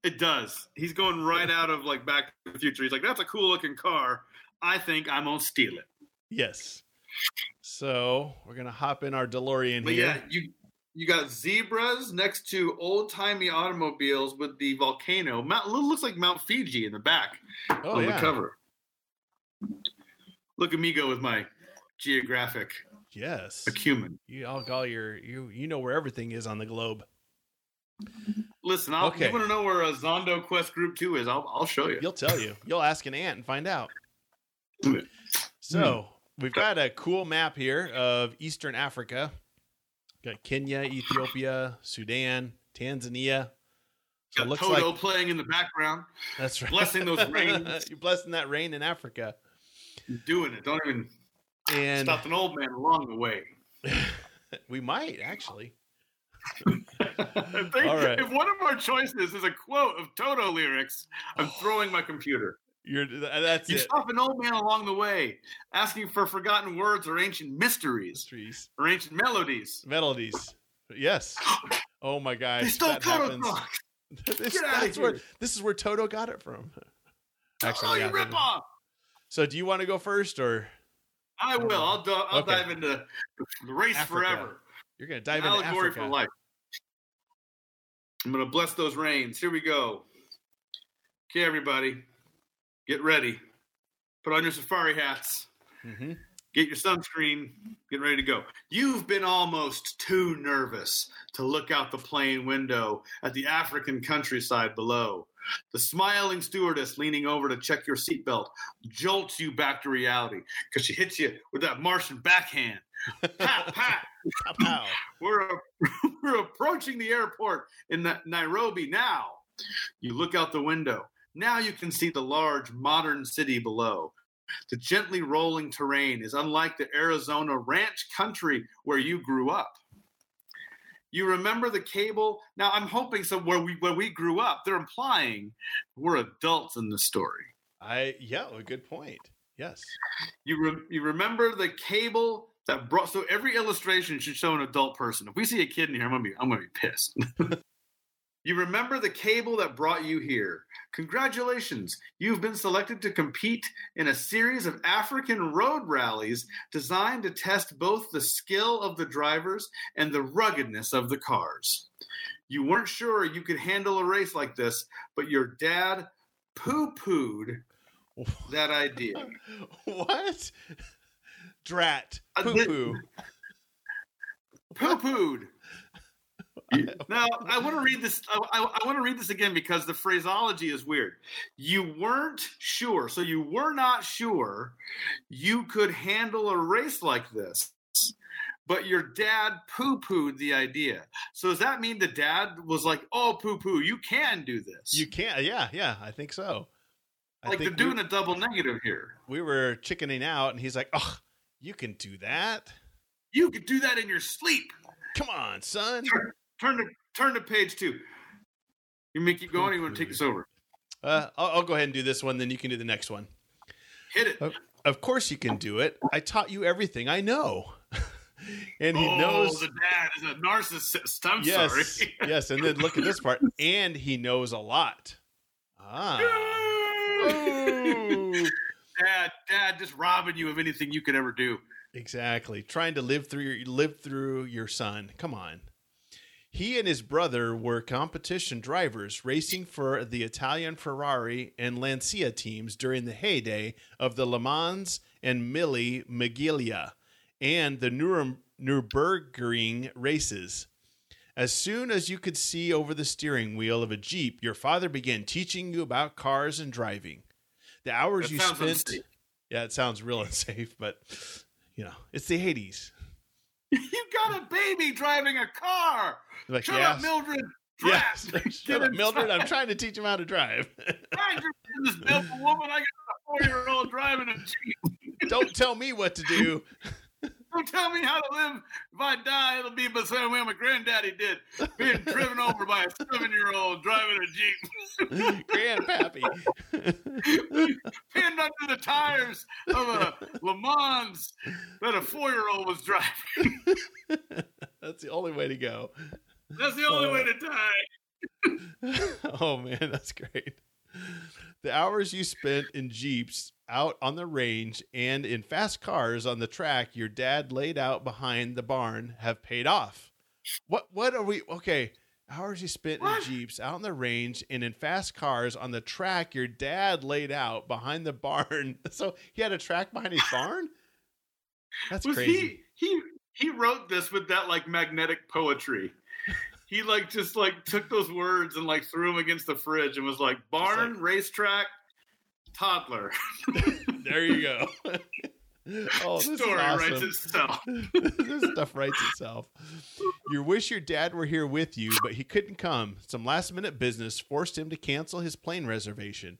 Speaker 3: It does. He's going right out of like Back to the Future. He's like, that's a cool looking car. I think I'm gonna steal it.
Speaker 2: Yes. So we're gonna hop in our DeLorean
Speaker 3: But
Speaker 2: here.
Speaker 3: yeah, you you got zebras next to old timey automobiles with the volcano. Mount looks like Mount Fiji in the back
Speaker 2: Oh
Speaker 3: on
Speaker 2: yeah.
Speaker 3: the cover. Look at me go with my geographic
Speaker 2: Yes.
Speaker 3: acumen.
Speaker 2: You all all your you you know where everything is on the globe.
Speaker 3: Listen, I'll,
Speaker 2: Okay.
Speaker 3: you want to know where a Zondo Quest Group Two is? I'll, I'll show you.
Speaker 2: You'll tell you. You'll ask an ant and find out.
Speaker 3: Hmm.
Speaker 2: So we've got a cool map here of Eastern Africa. Got Kenya, Ethiopia, Sudan, Tanzania. So
Speaker 3: Got Toto
Speaker 2: like
Speaker 3: playing in the background,
Speaker 2: that's right.
Speaker 3: blessing those rains.
Speaker 2: You're blessing that rain in Africa.
Speaker 3: You're doing it. Don't even
Speaker 2: And
Speaker 3: stop an old man along the way.
Speaker 2: we might actually.
Speaker 3: if, they-
Speaker 2: All right.
Speaker 3: if one of our choices is a quote of Toto lyrics, I'm throwing my computer.
Speaker 2: You're that's
Speaker 3: You
Speaker 2: it.
Speaker 3: stop an old man along the way, asking for forgotten words or ancient mysteries
Speaker 2: Trees.
Speaker 3: or ancient melodies.
Speaker 2: Melodies. Yes. Oh my gosh.
Speaker 3: They stole
Speaker 2: that
Speaker 3: Toto
Speaker 2: this,
Speaker 3: Get
Speaker 2: that's where
Speaker 3: here.
Speaker 2: this is where Toto got it from.
Speaker 3: oh, you rip off!
Speaker 2: So do you want to go first or
Speaker 3: I will. I'll, do, I'll
Speaker 2: Okay.
Speaker 3: dive into the race
Speaker 2: Africa.
Speaker 3: forever.
Speaker 2: you're gonna dive into
Speaker 3: Allegory
Speaker 2: Africa?
Speaker 3: for life. I'm going to bless those rains. Here we go. Okay, everybody, get ready. Put on your safari hats.
Speaker 2: hmm
Speaker 3: Get your sunscreen. Get ready to go. You've been almost too nervous to look out the plane window at the African countryside below. The smiling stewardess leaning over to check your seatbelt jolts you back to reality because she hits you with that Martian backhand. Pat, pat. We're, we're approaching the airport in Nairobi now. You look out the window. Now you can see the large modern city below. The gently rolling terrain is unlike the Arizona ranch country where you grew up. You remember the cable? Now I'm hoping so where we where we grew up, they're implying we're adults in the story.
Speaker 2: I yeah, a good point. Yes.
Speaker 3: You re- you remember the cable that brought so every illustration should show an adult person. If we see a kid in here, I'm gonna be I'm gonna be pissed. you remember the cable that brought you here. Congratulations, you've been selected to compete in a series of African road rallies designed to test both the skill of the drivers and the ruggedness of the cars. You weren't sure you could handle a race like this, but your dad poo-pooed that idea.
Speaker 2: what? Drat.
Speaker 3: Uh,
Speaker 2: Poo poo.
Speaker 3: poo pooed. now I want to read this. I, I, I want to read this again because the phraseology is weird. You weren't sure, so you were not sure you could handle a race like this, but your dad poo pooed the idea. So does that mean the dad was like, "Oh, poo poo, you can do this"?
Speaker 2: You can't. Yeah, yeah. I think so. I
Speaker 3: like they're doing
Speaker 2: we,
Speaker 3: a double negative here.
Speaker 2: we were chickening out, and he's like, "Oh, you can do that.
Speaker 3: You could do that in your sleep.
Speaker 2: Come on, son."
Speaker 3: Turn to turn to page two. You may keep going. Or you want to take this over?
Speaker 2: Uh, I'll, I'll go ahead and do this one. Then you can do the next one.
Speaker 3: Hit it.
Speaker 2: Of, of course, you can do it. I taught you everything I know, and he
Speaker 3: oh,
Speaker 2: knows.
Speaker 3: the dad is a narcissist. I'm
Speaker 2: yes,
Speaker 3: sorry.
Speaker 2: yes. And then look at this part, and he knows a lot. Ah. Ooh.
Speaker 3: dad, dad, just robbing you of anything you could ever do.
Speaker 2: Exactly. Trying to live through your live through your son. Come on. He and his brother were competition drivers racing for the Italian Ferrari and Lancia teams during the heyday of the Le Mans and Mille Miglia and the Nurem- Nürburgring races. As soon as you could see over the steering wheel of a Jeep, your father began teaching you about cars and driving. The hours
Speaker 3: That
Speaker 2: you spent
Speaker 3: unsafe.
Speaker 2: Yeah, it sounds real unsafe, but you know, it's the Hades.
Speaker 3: You got a baby driving a car.
Speaker 2: Like,
Speaker 3: Shut
Speaker 2: yes.
Speaker 3: up, Mildred.
Speaker 2: Yes. Shut up, Mildred. I'm trying to teach him how to drive.
Speaker 3: Business, beautiful woman. I got a four-year-old driving a Jeep.
Speaker 2: Don't tell me what to do.
Speaker 3: Don't tell me how to live. If I die, it'll be the same way my granddaddy did, being driven over by a seven-year-old driving a Jeep.
Speaker 2: Grandpappy.
Speaker 3: pinned under the tires of a Le Mans that a four year old was driving.
Speaker 2: That's the only way to go.
Speaker 3: That's the only way to uh, die.
Speaker 2: oh man, that's great. The hours you spent in Jeeps out on the range and in fast cars on the track your dad laid out behind the barn have paid off. What what are we okay? Hours you spent in ah. Jeeps, out on the range, and in fast cars on the track your dad laid out behind the barn. So he had a track behind his barn? That's
Speaker 3: was
Speaker 2: crazy.
Speaker 3: he he he wrote this with that like magnetic poetry. He like just like took those words and like threw them against the fridge and was like barn, racetrack, toddler.
Speaker 2: There you go. oh, this
Speaker 3: Story
Speaker 2: is awesome.
Speaker 3: writes itself.
Speaker 2: this stuff writes itself. You wish your dad were here with you, but he couldn't come. Some last minute business forced him to cancel his plane reservation.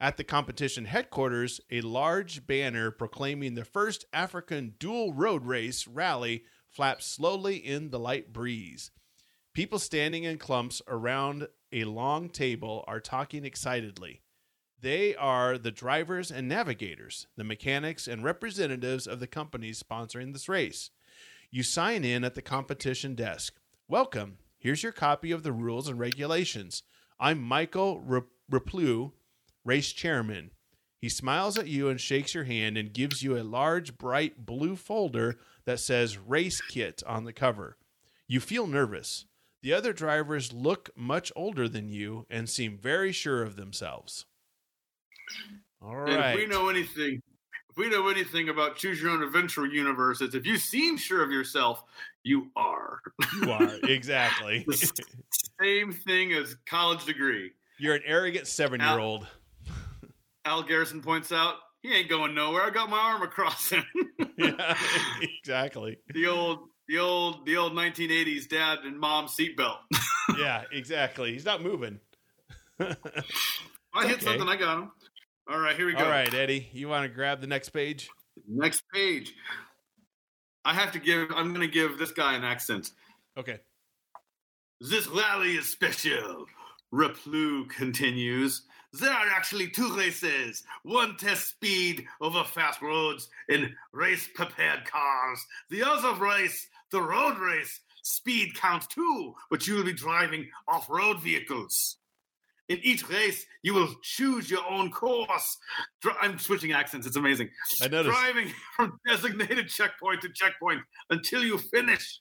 Speaker 2: At the competition headquarters, a large banner proclaiming the first African dual road race rally flaps slowly in the light breeze. People standing in clumps around a long table are talking excitedly. They are the drivers and navigators, the mechanics and representatives of the companies sponsoring this race. You sign in at the competition desk. Welcome. Here's your copy of the rules and regulations. I'm Michael Re- Replew, race chairman. He smiles at you and shakes your hand and gives you a large, bright blue folder that says Race Kit on the cover. You feel nervous. The other drivers look much older than you and seem very sure of themselves. All
Speaker 3: And if we know anything, if we know anything about choose your own adventure universe, it's if you seem sure of yourself, you are.
Speaker 2: you are. Exactly.
Speaker 3: Same thing as college degree.
Speaker 2: You're an arrogant seven year old.
Speaker 3: Al Garrison points out, he ain't going nowhere. I got my arm across him.
Speaker 2: yeah, exactly.
Speaker 3: the old, the old, the old 1980s dad and mom seatbelt.
Speaker 2: Yeah, exactly. He's not moving.
Speaker 3: I hit
Speaker 2: Okay.
Speaker 3: something. I got him. All right, here we go.
Speaker 2: All right, Eddie, you want to grab the next page?
Speaker 3: Next page. I have to give. I'm going to give this guy an accent.
Speaker 2: Okay.
Speaker 3: This rally is special. Replu continues. There are actually two races. One test speed over fast roads in race prepared cars. The other race, the road race, speed counts too, but you will be driving off road vehicles. In each race, you will choose your own course. Dri- I'm switching accents, it's amazing.
Speaker 2: I noticed.
Speaker 3: Driving from designated checkpoint to checkpoint until you finish.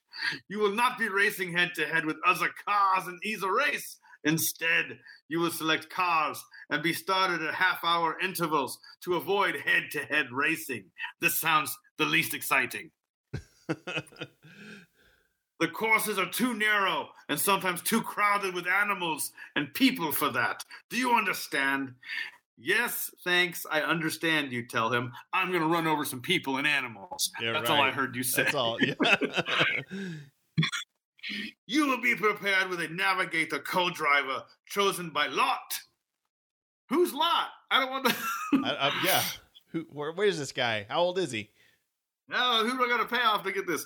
Speaker 3: You will not be racing head to head with other cars in either race. Instead, you will select cars and be started at half hour intervals to avoid head to head racing. This sounds the least exciting. The courses are too narrow and sometimes too crowded with animals and people for that. Do you understand? Yes, thanks. I understand, you tell him. I'm going to run over some people and animals.
Speaker 2: Yeah,
Speaker 3: That's all I heard you say.
Speaker 2: That's all. Yeah.
Speaker 3: You will be prepared with a navigator co driver chosen by Lot. Who's Lot? I don't want to.
Speaker 2: I, I, yeah. Who? Where, where's this guy? How old is he?
Speaker 3: No, who do I got to pay off to get this?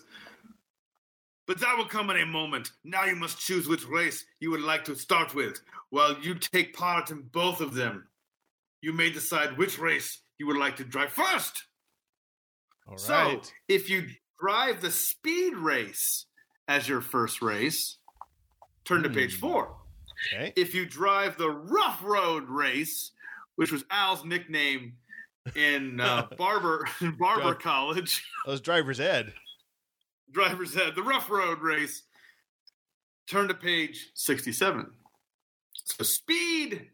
Speaker 3: But that will come in a moment. Now you must choose which race you would like to start with. While you take part in both of them, you may decide which race you would like to drive first.
Speaker 2: All right.
Speaker 3: So, if you drive the speed race as your first race, turn to page
Speaker 2: Hmm.
Speaker 3: four.
Speaker 2: okay.
Speaker 3: If you drive the rough road race, which was Al's nickname in uh, barber barber college,
Speaker 2: Those driver's ed.
Speaker 3: Driver's ed, the rough road race, turn to page sixty-seven. So speed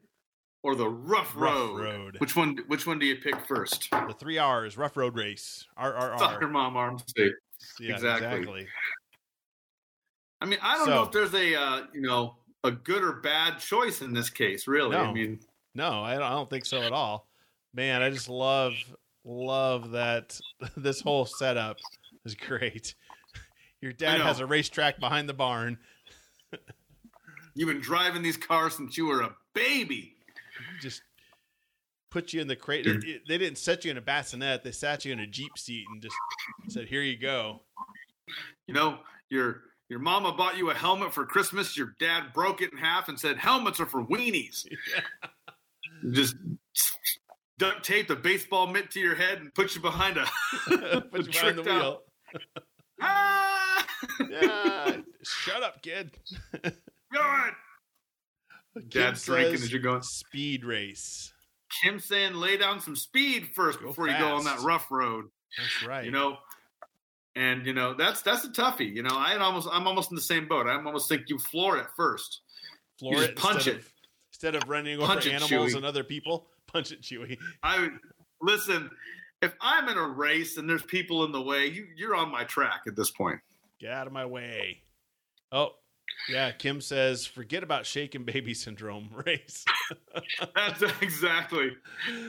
Speaker 3: or the rough,
Speaker 2: Rough
Speaker 3: road?
Speaker 2: road.
Speaker 3: Which one? Which one do you pick first?
Speaker 2: The three R's. Rough road race. R R
Speaker 3: Soccer
Speaker 2: R.
Speaker 3: mom arms.
Speaker 2: Yeah,
Speaker 3: exactly.
Speaker 2: exactly.
Speaker 3: I mean, I don't know if there's a uh, you know a good or bad choice in this case. Really, I
Speaker 2: No.
Speaker 3: mean,
Speaker 2: No, I don't, I don't think so at all. Man, I just love love that this whole setup is great. Your dad has a racetrack behind the barn.
Speaker 3: you've been driving these cars since you were a baby.
Speaker 2: Just put you in the crate. They- didn't set you in a bassinet. They sat you in a jeep seat and just said, "Here you go."
Speaker 3: You know, your your mama bought you a helmet for Christmas. Your dad broke it in half and said helmets are for weenies. Just duct taped a baseball mitt to your head and put you behind a
Speaker 2: put you behind the wheel.
Speaker 3: ah.
Speaker 2: Yeah, shut up, kid.
Speaker 3: Good.
Speaker 2: Kim
Speaker 3: Dad's drinking as you're going.
Speaker 2: Speed race.
Speaker 3: Kim saying lay down some speed first
Speaker 2: Go
Speaker 3: before you go on that rough road.
Speaker 2: That's right.
Speaker 3: You know, And you know that's that's a toughie. You know, I almost I'm almost in the same boat. I'm almost think you floor it first.
Speaker 2: Floor
Speaker 3: You
Speaker 2: it
Speaker 3: just punch it.
Speaker 2: Of, instead of running over
Speaker 3: Punch it,
Speaker 2: animals
Speaker 3: Chewie.
Speaker 2: and other people, punch it, Chewy.
Speaker 3: I listen. If I'm in a race and there's people in the way, you you're on my track at this point.
Speaker 2: Get out of my way. Oh, yeah. Kim says, forget about shaken baby syndrome race.
Speaker 3: That's exactly.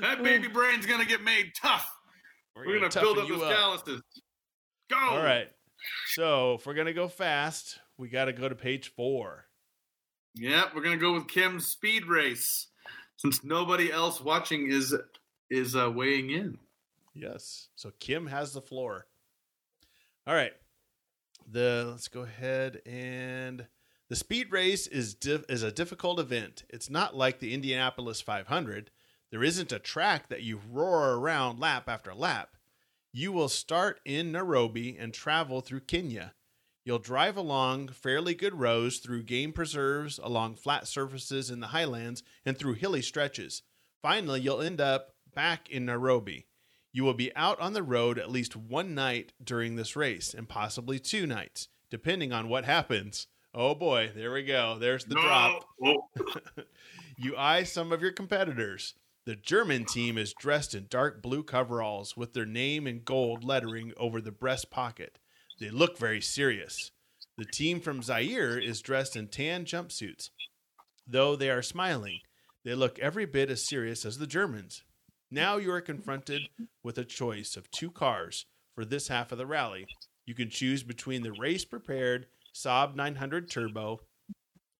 Speaker 3: That baby brain's gonna get made tough. We're gonna, build up
Speaker 2: you
Speaker 3: those calluses. Go.
Speaker 2: All right. So if we're gonna go fast, we got to go to page four.
Speaker 3: Yep, we're gonna go with Kim's speed race, since nobody else watching is is uh, weighing in.
Speaker 2: Yes. So Kim has the floor. All right. The let's go ahead and the speed race is is a difficult event. It's not like the Indianapolis 500. There isn't a track that you roar around lap after lap. You will start in Nairobi and travel through Kenya. You'll drive along fairly good roads through game preserves, along flat surfaces in the highlands, and through hilly stretches. Finally, you'll end up back in Nairobi. You will be out on the road at least one night during this race, and possibly two nights, depending on what happens. Oh boy, there we go. There's the
Speaker 3: No.
Speaker 2: drop.
Speaker 3: Oh,
Speaker 2: You eye some of your competitors. The German team is dressed in dark blue coveralls with their name in gold lettering over the breast pocket. They look very serious. The team from Zaire is dressed in tan jumpsuits. Though they are smiling, they look every bit as serious as the Germans. Now you are confronted with a choice of two cars for this half of the rally. You can choose between the race prepared Saab 900 Turbo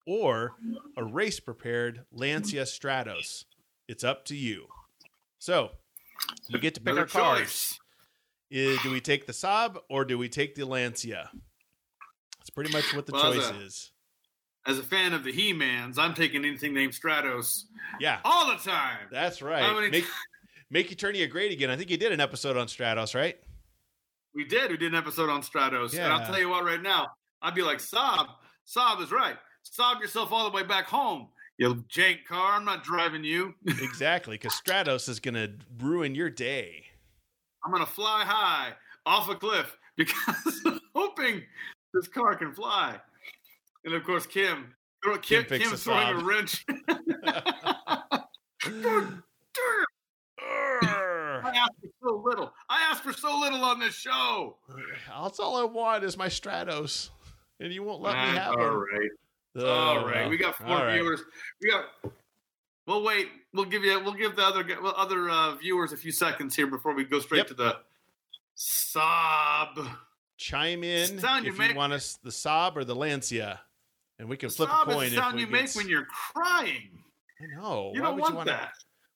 Speaker 2: or a race prepared Lancia Stratos. It's up to you. So, we get to pick our cars.
Speaker 3: choice.
Speaker 2: Is, do we take the Saab or do we take the Lancia? That's pretty much what the
Speaker 3: Well, as
Speaker 2: choice
Speaker 3: a-
Speaker 2: is.
Speaker 3: As a fan of the He-Mans, I'm taking anything named Stratos
Speaker 2: Yeah,
Speaker 3: all the time.
Speaker 2: that's
Speaker 3: How
Speaker 2: right.
Speaker 3: many
Speaker 2: Make, make Eternia great again. I think you did an episode on Stratos, right?
Speaker 3: we did. We did an episode on Stratos, and I'll tell you what. Right now, I'd be like, Sob, Sob is right. Sob yourself all the way back home. You jank car. I'm not driving you.
Speaker 2: exactly, because Stratos is going to ruin your day.
Speaker 3: I'm gonna fly high off a cliff because I'm hoping this car can fly. And of course, Kim, Kim,
Speaker 2: Kim
Speaker 3: Kim
Speaker 2: picks
Speaker 3: Kim's
Speaker 2: a
Speaker 3: throwing a wrench. I asked for so little. I asked for so little on this show.
Speaker 2: That's all I want is my Stratos, and you won't let me have
Speaker 3: all
Speaker 2: them.
Speaker 3: right,
Speaker 2: Oh,
Speaker 3: all right. We got four
Speaker 2: All right.
Speaker 3: viewers. We got. We'll wait. We'll give you. We'll give the other well, other uh, viewers a few seconds here before we go straight
Speaker 2: Yep.
Speaker 3: to the sob.
Speaker 2: Chime in
Speaker 3: Sound you
Speaker 2: if
Speaker 3: make-
Speaker 2: you want us the sob or the Lancia, and we can
Speaker 3: The
Speaker 2: flip
Speaker 3: sob
Speaker 2: a
Speaker 3: is
Speaker 2: coin.
Speaker 3: the
Speaker 2: if
Speaker 3: sound
Speaker 2: we
Speaker 3: you
Speaker 2: get
Speaker 3: make when you're crying.
Speaker 2: I know.
Speaker 3: You
Speaker 2: why
Speaker 3: don't
Speaker 2: would
Speaker 3: want
Speaker 2: you want
Speaker 3: that.
Speaker 2: A,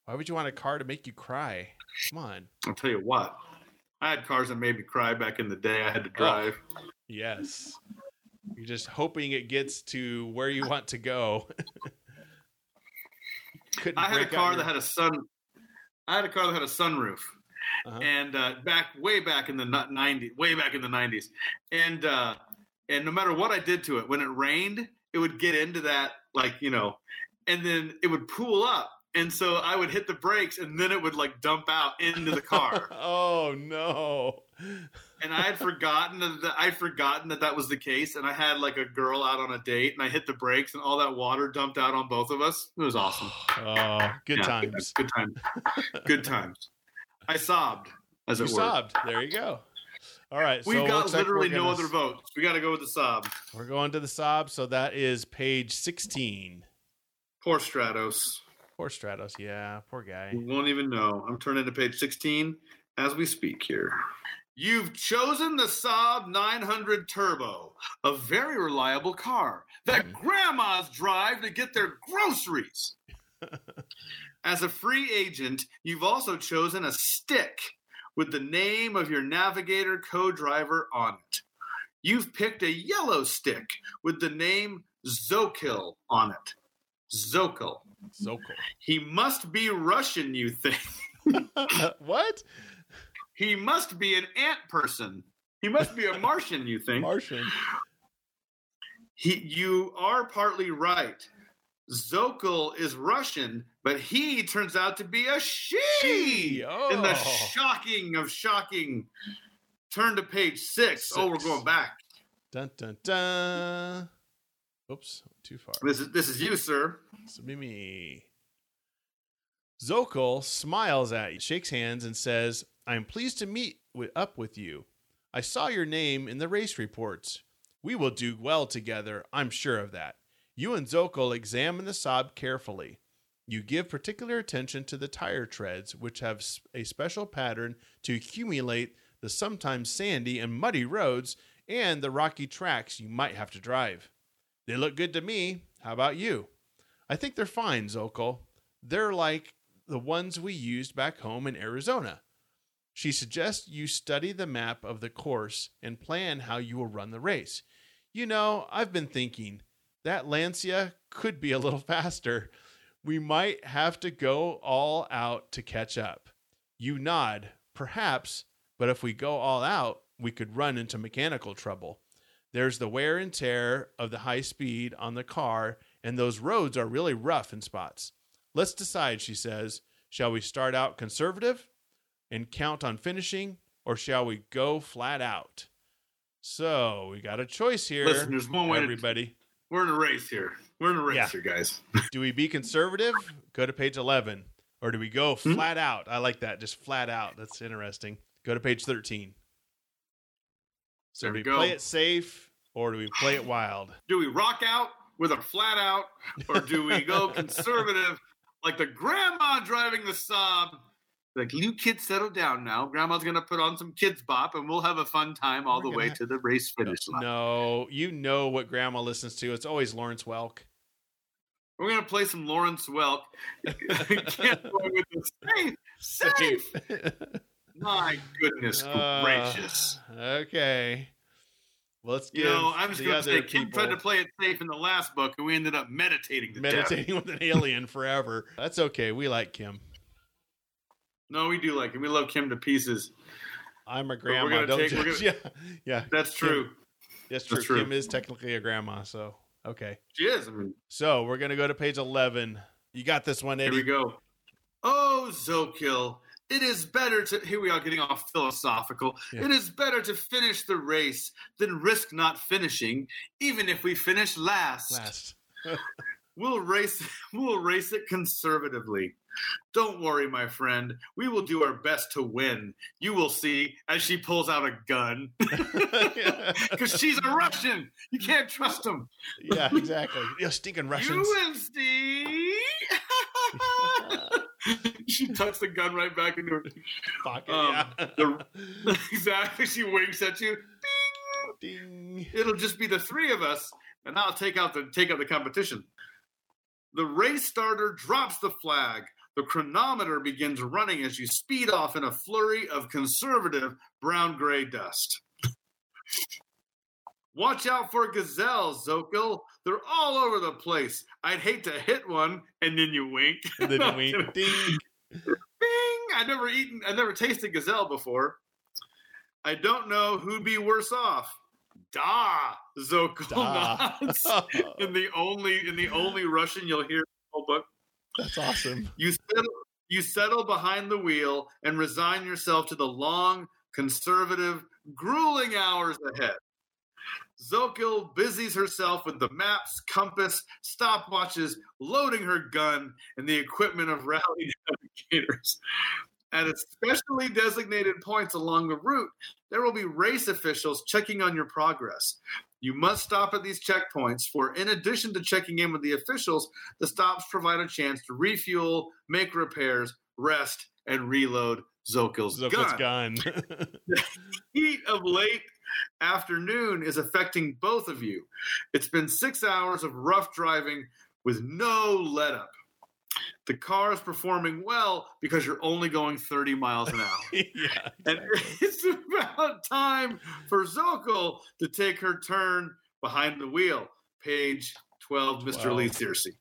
Speaker 2: why would you want a car to make you cry? Come on.
Speaker 3: I'll tell you what. I had cars that made me cry back in the day. I had to drive.
Speaker 2: Yes. You're just hoping it gets to where you want to go.
Speaker 3: I had a car
Speaker 2: your-
Speaker 3: that had a sun. I had a car that had a sunroof,
Speaker 2: Uh-huh.
Speaker 3: and uh, back way back in the '90s, way back in the '90s, and uh, and no matter what I did to it, when it rained, it would get into that like you know, and then it would pool up, and so I would hit the brakes, and then it would like dump out into the car.
Speaker 2: oh no.
Speaker 3: and I had forgotten that, that I'd forgotten that that was the case, and I had like a girl out on a date, and I hit the brakes, and all that water dumped out on both of us. It was awesome.
Speaker 2: Oh, good
Speaker 3: Yeah,
Speaker 2: times.
Speaker 3: Good times. Good times. I sobbed, as
Speaker 2: You
Speaker 3: it were.
Speaker 2: sobbed. There you go. All right.
Speaker 3: We've
Speaker 2: so
Speaker 3: got
Speaker 2: like
Speaker 3: literally
Speaker 2: we're
Speaker 3: no
Speaker 2: gonna
Speaker 3: other votes. We got to go with the sob.
Speaker 2: We're going to the sob. so that is page 16.
Speaker 3: Poor Stratos.
Speaker 2: Poor Stratos. Yeah, poor guy.
Speaker 3: You won't even know. I'm turning to page 16 as we speak here. You've chosen the Saab 900 Turbo, a very reliable car that hmm. grandmas drive to get their groceries. As a free agent, you've also chosen a stick with the name of your navigator co driver on it. You've picked a yellow stick with the name Zokil on it. Zokil.
Speaker 2: So cool.
Speaker 3: He must be Russian, you think.
Speaker 2: what?
Speaker 3: He must be an ant person. He must be a Martian, you think.
Speaker 2: Martian.
Speaker 3: He, you are partly right. Zokil is Russian, but he turns out to be a she.
Speaker 2: She,
Speaker 3: In the
Speaker 2: oh.
Speaker 3: shocking of shocking turn to page six. Oh, we're going back.
Speaker 2: Dun dun dun. Oops, too far.
Speaker 3: This is this is you, sir.
Speaker 2: Be me. Zokul smiles at you, shakes hands, and says, I am pleased to meet wi- up with you. I saw your name in the race reports. We will do well together, I'm sure of that. You and Zokol examine the Saab carefully. You give particular attention to the tire treads, which have a special pattern to accumulate the sometimes sandy and muddy roads and the rocky tracks you might have to drive. They look good to me. How about you? I think they're fine, Zokul. They're like the ones we used back home in Arizona. She suggests you study the map of the course and plan how you will run the race. You know, I've been thinking that Lancia could be a little faster. We might have to go all out to catch up. You nod, perhaps, but if we go all out, we could run into mechanical trouble. There's the wear and tear of the high speed on the car, and those roads are really rough in spots. Let's decide, she says. Shall we start out conservative and count on finishing, or shall we go flat out? So we got a choice here,
Speaker 3: Listen, there's one way to-
Speaker 2: everybody.
Speaker 3: We're in a race here. We're in a race
Speaker 2: Yeah.
Speaker 3: here, guys.
Speaker 2: do we be conservative? Go to page 11. Or do we go
Speaker 3: Hmm?
Speaker 2: flat out? I like that. Just flat out. That's interesting. Go to page 13. So
Speaker 3: There
Speaker 2: do
Speaker 3: we
Speaker 2: we
Speaker 3: go.
Speaker 2: play it safe or do we play it wild?
Speaker 3: Do we rock out with a flat out, or do we go conservative like the grandma driving the Saab? Like, you kids settle down now. Grandma's gonna put on some Kidz Bop, and we'll have a fun time all
Speaker 2: We're
Speaker 3: the way to the race finish line.
Speaker 2: No, you know what grandma listens to. It's always Lawrence Welk.
Speaker 3: We're gonna play some Lawrence Welk. Can't go with the safe, safe. My goodness
Speaker 2: Uh,
Speaker 3: gracious!
Speaker 2: okay. Let's
Speaker 3: You
Speaker 2: give
Speaker 3: know, I'm just gonna say Kim tried to play it safe in the last book, and we ended up meditating to death.
Speaker 2: meditating with an alien forever. That's okay. We like Kim.
Speaker 3: No, we do like him. We love Kim to pieces.
Speaker 2: I'm a grandma.
Speaker 3: we're gonna
Speaker 2: Don't
Speaker 3: take- we're
Speaker 2: judge. Yeah, yeah.
Speaker 3: That's true.
Speaker 2: That's true.
Speaker 3: That's true.
Speaker 2: Kim is technically a grandma, so okay.
Speaker 3: She is. I mean,
Speaker 2: So we're gonna go to page eleven. You got this one,
Speaker 3: here we
Speaker 2: Eddie.
Speaker 3: go. Oh, Zokil, it is better to. Here we are getting off philosophical.
Speaker 2: Yeah.
Speaker 3: It is better to finish the race than risk not finishing, even if we finish last.
Speaker 2: Last.
Speaker 3: We'll race. We'll race it conservatively. Don't worry, my friend. We will do our best to win. You will see as she pulls out a gun. Because she's a Russian. You can't trust them.
Speaker 2: yeah, exactly. You're stinking Russians.
Speaker 3: You and Steve. she tucks the gun right back into her.
Speaker 2: Pocket,
Speaker 3: Um,
Speaker 2: yeah.
Speaker 3: the- exactly. She winks at you.
Speaker 2: Ding.
Speaker 3: It'll just be the three of us, and I'll take out the take out the competition. The race starter drops the flag. The chronometer begins running as you speed off in a flurry of conservative brown gray dust. Watch out for gazelles, Zokil. They're all over the place. I'd hate to hit one, and then you wink.
Speaker 2: And then we
Speaker 3: I'm
Speaker 2: ding.
Speaker 3: Bing! I never eaten, I never tasted gazelle before. I don't know who'd be worse off. Da, Zokul
Speaker 2: Da.
Speaker 3: nods. in the only in the only Russian you'll hear in the whole book.
Speaker 2: That's awesome.
Speaker 3: You settle, you settle behind the wheel and resign yourself to the long, conservative, grueling hours ahead. Zokil busies herself with the maps, compass, stopwatches, loading her gun, and the equipment of rally navigators. At especially designated points along the route, there will be race officials checking on your progress. You must stop at these checkpoints, for in addition to checking in with the officials, the stops provide a chance to refuel, make repairs, rest, and reload Zokil's
Speaker 2: Zokil's
Speaker 3: gun.
Speaker 2: gun.
Speaker 3: Heat of late afternoon is affecting both of you. It's been six hours of rough driving with no let up. The car is performing well because you're only going 30 miles an hour.
Speaker 2: yeah.
Speaker 3: And it's about time for Zokil to take her turn behind the wheel. Page 12, Mr.
Speaker 2: 12.
Speaker 3: Lee Searcy.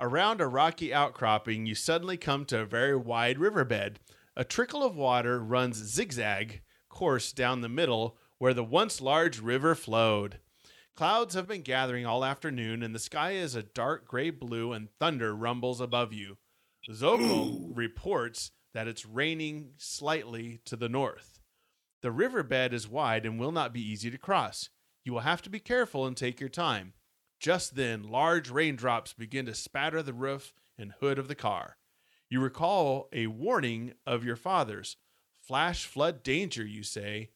Speaker 2: Around a rocky outcropping, you suddenly come to a very wide riverbed. A trickle of water runs zigzag course down the middle where the once large river flowed. Clouds have been gathering all afternoon, and the sky is a dark gray blue, and thunder rumbles above you. Zokul reports that it's raining slightly to the north. The riverbed is wide and will not be easy to cross. You will have to be careful and take your time. Just then, large raindrops begin to spatter the roof and hood of the car. You recall a warning of your father's flash flood danger, you say.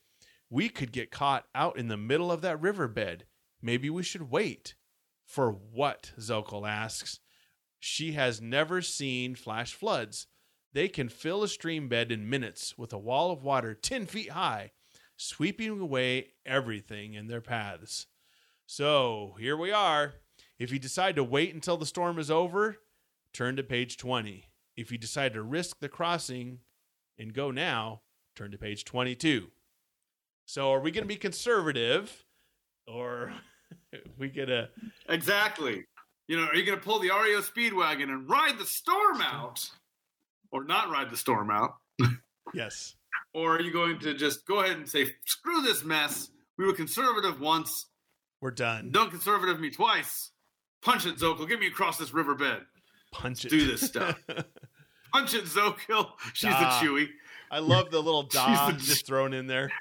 Speaker 2: We could get caught out in the middle of that riverbed. Maybe we should wait. For what? Zokel asks. She has never seen flash floods. They can fill a stream bed in minutes with a wall of water 10 feet high, sweeping away everything in their paths. So here we are. If you decide to wait until the storm is over, turn to page 20. If you decide to risk the crossing and go now, turn to page 22. So are we going to be conservative or we going to.
Speaker 3: Exactly. You know, are you going to pull the REO Speedwagon and ride the storm out, or not ride the storm out,
Speaker 2: yes.
Speaker 3: or are you going to just go ahead and say, "Screw this mess. We were conservative once.
Speaker 2: We're done.
Speaker 3: Don't conservative me twice. Punch it, Zokel. Get me across this riverbed.
Speaker 2: Punch it.
Speaker 3: Do this stuff. Punch it, Zokel. She's
Speaker 2: Da.
Speaker 3: the Chewy.
Speaker 2: I love the little da
Speaker 3: the-
Speaker 2: just thrown in there.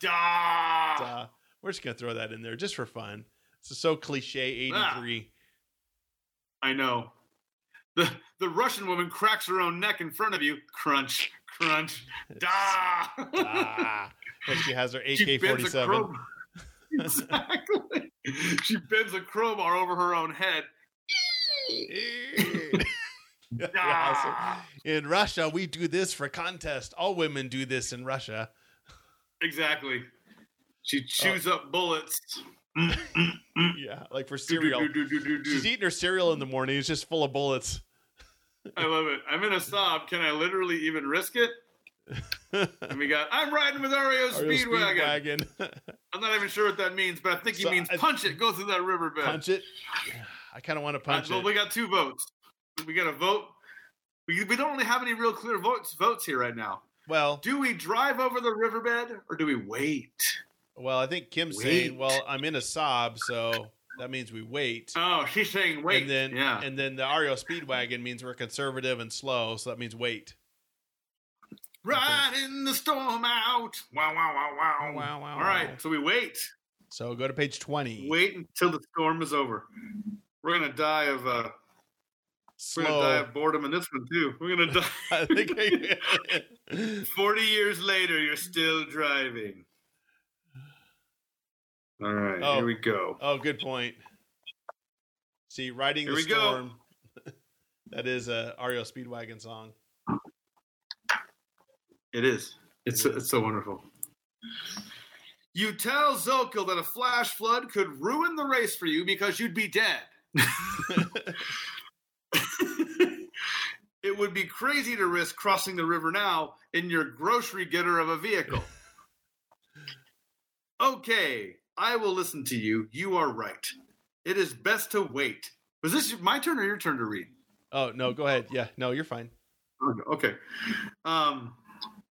Speaker 3: Da.
Speaker 2: Da. We're just gonna throw that in there just for fun. This is so cliche.
Speaker 3: Ah.
Speaker 2: Eighty-three.
Speaker 3: I know. The the Russian woman cracks her own neck in front of you. Crunch, crunch, da.
Speaker 2: ah, like she has her AK forty-seven.
Speaker 3: exactly. She bends a crowbar over her own head.
Speaker 2: So in Russia, we do this for contest. All women do this in Russia.
Speaker 3: Exactly. She chews
Speaker 2: Oh.
Speaker 3: up bullets.
Speaker 2: Yeah, like for cereal.
Speaker 3: Do, do, do,
Speaker 2: She's eating her cereal in the morning. It's just full of bullets.
Speaker 3: I love it. I'm in a sob. Can I literally even risk it? And we got, I'm riding with Oreo
Speaker 2: Or a
Speaker 3: Speedwagon.
Speaker 2: Speedwagon.
Speaker 3: I'm not even sure what that means, but I think he
Speaker 2: So,
Speaker 3: means
Speaker 2: I-
Speaker 3: punch it, go through that riverbed.
Speaker 2: punch it. I kind of want to punch
Speaker 3: Uh, well,
Speaker 2: it.
Speaker 3: we got two votes. We got a vote. We, we don't really have any real clear votes votes here right now.
Speaker 2: Well,
Speaker 3: Do we drive over the riverbed or do we wait?
Speaker 2: well, I think Kim's
Speaker 3: Wait.
Speaker 2: saying, "Well, I'm in a sob, so that means we wait."
Speaker 3: Oh, she's saying wait.
Speaker 2: and then,
Speaker 3: yeah.
Speaker 2: and then the REO Speedwagon means we're conservative and slow, so that means wait.
Speaker 3: Riding the storm out. Wow, wow, wow, wow.
Speaker 2: Wow, wow,
Speaker 3: All right, so we wait.
Speaker 2: So go to page twenty.
Speaker 3: Wait until the storm is over. We're gonna die of uh, we're gonna die of boredom in this one too. We're gonna die.
Speaker 2: I think. I,
Speaker 3: Forty years later, you're still driving. All right,
Speaker 2: Oh.
Speaker 3: here we go.
Speaker 2: oh, good point. See, riding
Speaker 3: Here
Speaker 2: the
Speaker 3: we go.
Speaker 2: storm. that is a REO Speedwagon song.
Speaker 3: It is. It's
Speaker 2: It is.
Speaker 3: it's so wonderful. You tell Zokel that a flash flood could ruin the race for you because you'd be dead. It would be crazy to risk crossing the river now in your grocery getter of a vehicle. okay, I will listen to you. You are right. It is best to wait. Was this my turn or your turn to read?
Speaker 2: Oh no, go ahead. Yeah, no, you're fine.
Speaker 3: Okay. Um,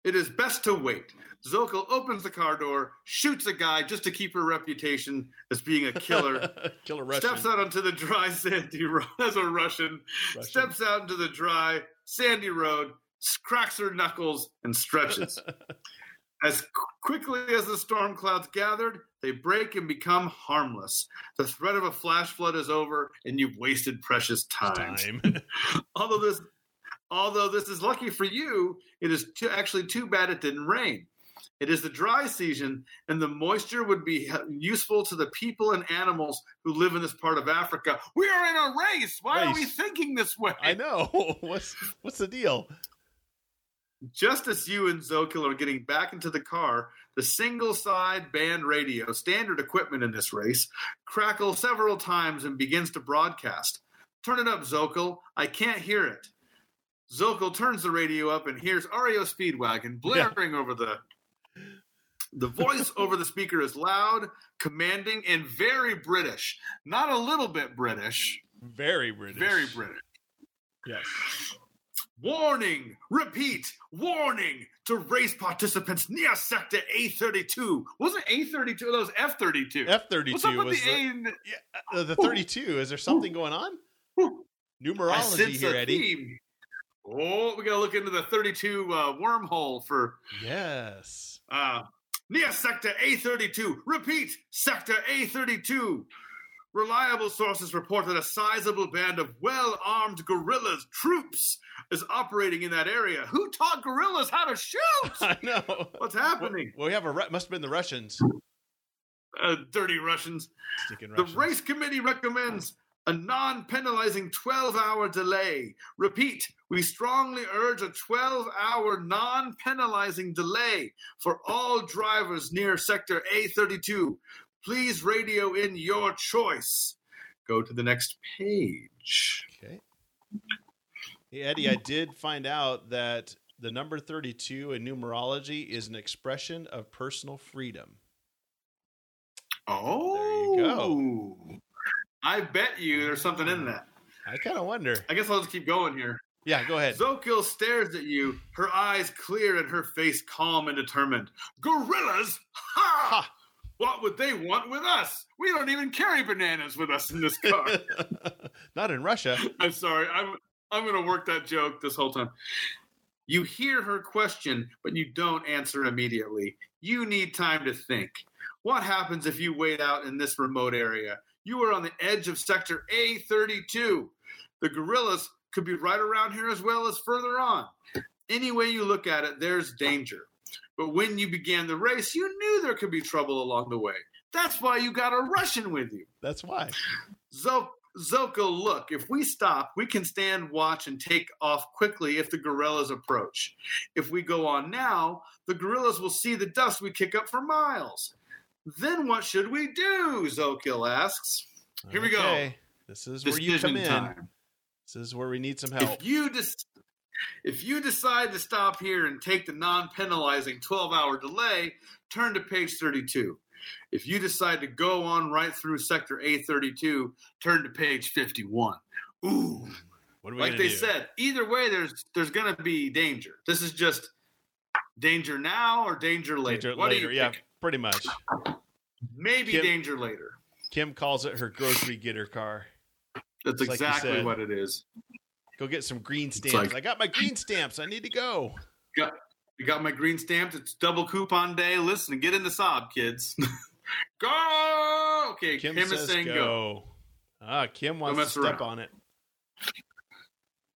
Speaker 3: it is best to wait. Zokel opens the car door, shoots a guy just to keep her reputation as being a killer.
Speaker 2: Killer Russian.
Speaker 3: steps out onto the dry sandy road as a Russian,
Speaker 2: Russian.
Speaker 3: steps out into the dry sandy road, cracks her knuckles, and stretches. as qu- quickly as the storm clouds gathered, they break and become harmless. The threat of a flash flood is over, and you've wasted precious time.
Speaker 2: time.
Speaker 3: Although this, although this is lucky for you, it is too, actually too bad it didn't rain. It is the dry season, and the moisture would be useful to the people and animals who live in this part of Africa. We are in a race. Why are we thinking this way?
Speaker 2: I know. What's what's the deal?
Speaker 3: Just as you and Zokil are getting back into the car, the single side band radio, standard equipment in this race, crackles several times and begins to broadcast. Turn it up, Zokil. I can't hear it. Zokel turns the radio up and hears REO Speedwagon blaring over the. The voice over the speaker is loud, commanding, and very British. Not a little bit British,
Speaker 2: Very British.
Speaker 3: very British.
Speaker 2: Yes.
Speaker 3: Warning! Repeat! Warning to race participants near sector A32. Wasn't A32? That was F32.
Speaker 2: F32
Speaker 3: What's up with
Speaker 2: was
Speaker 3: the
Speaker 2: the,
Speaker 3: A? in-
Speaker 2: uh, the thirty two. Is there something going on? Numerology here, Eddie.
Speaker 3: theme. Oh, we gotta look into the 32 uh, wormhole for.
Speaker 2: Yes.
Speaker 3: Uh, near Sector A32. Repeat, Sector A32. Reliable sources report that a sizable band of well armed guerrillas troops is operating in that area. Who taught guerrillas how to shoot?
Speaker 2: I know.
Speaker 3: What's happening?
Speaker 2: Well, we have a Ru- must have been the Russians.
Speaker 3: Uh, dirty Russians.
Speaker 2: Stinking
Speaker 3: The race committee recommends a non penalizing 12 hour delay. Repeat, we strongly urge a 12 hour non penalizing delay for all drivers near Sector A32. Please radio in your choice. Go to the next page.
Speaker 2: Okay. Hey, Eddie, I did find out that the number 32 in numerology is an expression of personal freedom.
Speaker 3: Oh, there
Speaker 2: you go.
Speaker 3: I bet you there's something in that.
Speaker 2: I kind of wonder.
Speaker 3: I guess I'll just keep going here.
Speaker 2: Yeah, go ahead.
Speaker 3: Zokil stares at you, her eyes clear and her face calm and determined. Gorillas? Ha!
Speaker 2: Ha!
Speaker 3: What would they want with us? We don't even carry bananas with us in this car.
Speaker 2: Not in Russia.
Speaker 3: I'm sorry. I'm I'm gonna work that joke this whole time. You hear her question, but you don't answer immediately. You need time to think. What happens if you wait out in this remote area? You are on the edge of sector A32. The gorillas could be right around here as well as further on. Any way you look at it, there's danger. But when you began the race, you knew there could be trouble along the way. That's why you got a Russian with you.
Speaker 2: That's why.
Speaker 3: Zo- Zoko, look, if we stop, we can stand watch and take off quickly if the gorillas approach. If we go on now, the gorillas will see the dust we kick up for miles. Then what should we do? Zokil asks. Here we go.
Speaker 2: This is where you come in.
Speaker 3: time.
Speaker 2: This is where we need some help.
Speaker 3: If you dis- if you decide to stop here and take the non-penalizing 12-hour delay, turn to page 32. If you decide to go on right through sector A32, turn to page 51. Ooh,
Speaker 2: What are we
Speaker 3: like they
Speaker 2: do?
Speaker 3: said, either way there's there's going to be danger. This is just danger now or danger later.
Speaker 2: Danger
Speaker 3: what
Speaker 2: later.
Speaker 3: do you
Speaker 2: yeah,
Speaker 3: think?
Speaker 2: Pretty much.
Speaker 3: Maybe
Speaker 2: Kim-
Speaker 3: danger later.
Speaker 2: Kim calls it her grocery getter car.
Speaker 3: That's
Speaker 2: like
Speaker 3: exactly
Speaker 2: said.
Speaker 3: what it is.
Speaker 2: Go get some green stamps.
Speaker 3: like-
Speaker 2: I got my green stamps. I need to go.
Speaker 3: Got you got my green stamps. It's double coupon day. Listen, get in the Saab, kids. go. Okay,
Speaker 2: Kim,
Speaker 3: Kim, is saying
Speaker 2: go.
Speaker 3: go.
Speaker 2: Ah, Kim wants to step
Speaker 3: around.
Speaker 2: on it.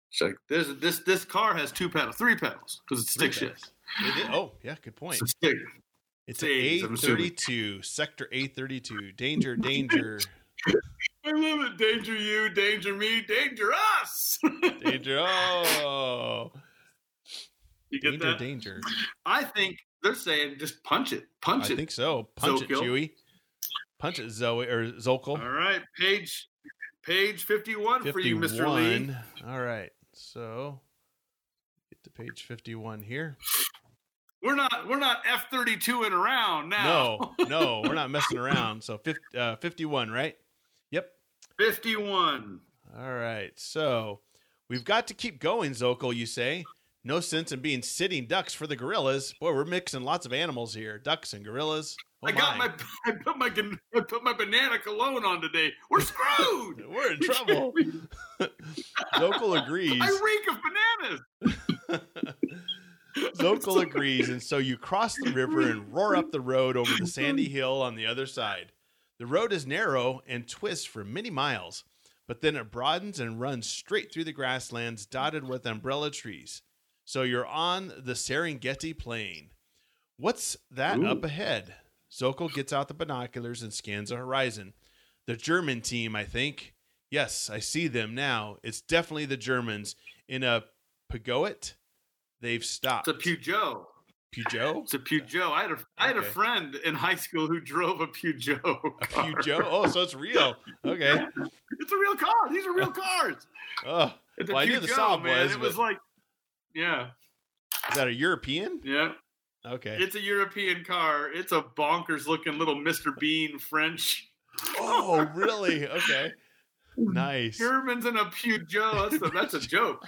Speaker 3: She's like, this this this car has two pedals, three pedals because it's stick shift.
Speaker 2: It oh, yeah, good point.
Speaker 3: It's a stick.
Speaker 2: It's A thirty two, sector A thirty two. Danger, danger,
Speaker 3: I love it. Danger you, danger me, danger us.
Speaker 2: danger. Oh,
Speaker 3: you get
Speaker 2: danger,
Speaker 3: that?
Speaker 2: danger.
Speaker 3: I think they're saying just punch it, punch
Speaker 2: I
Speaker 3: it.
Speaker 2: I think so. Punch it. Chewy. Punch it, Zoe or Zokol.
Speaker 3: All right, page page fifty one for you, Mister Lee.
Speaker 2: All right. So get to page 51 here.
Speaker 3: We're not we're not F thirty two in around now.
Speaker 2: No, no, we're not messing around. So 50, uh, 51, right? Yep.
Speaker 3: fifty one.
Speaker 2: All right. So we've got to keep going, Zokol, you say. No sense in being sitting ducks for the gorillas. Boy, we're mixing lots of animals here ducks and gorillas. Oh
Speaker 3: I got my I put my I put my banana cologne on today. We're screwed.
Speaker 2: We're in trouble. Zokol agrees.
Speaker 3: I reek of bananas.
Speaker 2: Zokol agrees, and so you cross the river and roar up the road over the sandy hill on the other side. The road is narrow and twists for many miles, but then it broadens and runs straight through the grasslands dotted with umbrella trees. So you're on the Serengeti Plain. What's that
Speaker 3: Ooh.
Speaker 2: up ahead? Zokol gets out the binoculars and scans the horizon. The German team, I think. Yes, I see them now. It's definitely the Germans in a Peugeot. They've stopped.
Speaker 3: It's a Peugeot.
Speaker 2: Peugeot?
Speaker 3: It's a Peugeot. I had a I had a friend in high school who drove a Peugeot.
Speaker 2: A. Peugeot? Oh, so it's real. Okay.
Speaker 3: It's a real car. These are real cars.
Speaker 2: Oh, Well, I knew the Saab
Speaker 3: man.
Speaker 2: was,
Speaker 3: It was like, yeah,
Speaker 2: is that a European?
Speaker 3: yeah.
Speaker 2: Okay.
Speaker 3: It's a European car. It's a bonkers looking little Mr. Bean French.
Speaker 2: Oh, really? Okay. Nice.
Speaker 3: Germans in a Peugeot. That's a, that's a joke.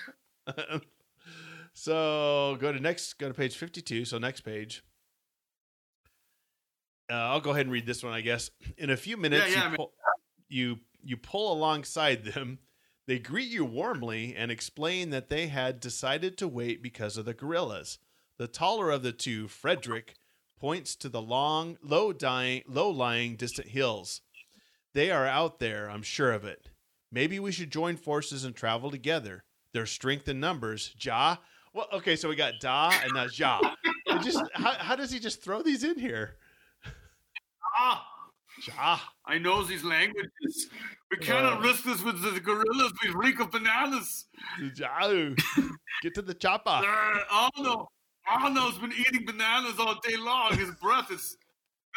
Speaker 2: So go to next. Go to page fifty-two. So next page. Uh, I'll go ahead and read this one, I guess. In a few minutes,
Speaker 3: yeah,
Speaker 2: you,
Speaker 3: man.
Speaker 2: pull, you you pull alongside them. They greet you warmly and explain that they had decided to wait because of the gorillas. The taller of the two, Frederick, points to the long, low dying, low lying distant hills. They are out there, I'm sure of it. Maybe we should join forces and travel together. Their strength in numbers. Ja. Well, okay, so we got Da and now Ja. It just how, how does he just throw these in here?
Speaker 3: Ah,
Speaker 2: Ja.
Speaker 3: I know these languages. We cannot
Speaker 2: Uh.
Speaker 3: risk this with the gorillas. We reek of bananas.
Speaker 2: Ja. Get to the chopper.
Speaker 3: Uh, Arno, Arno's been eating bananas all day long. His breath is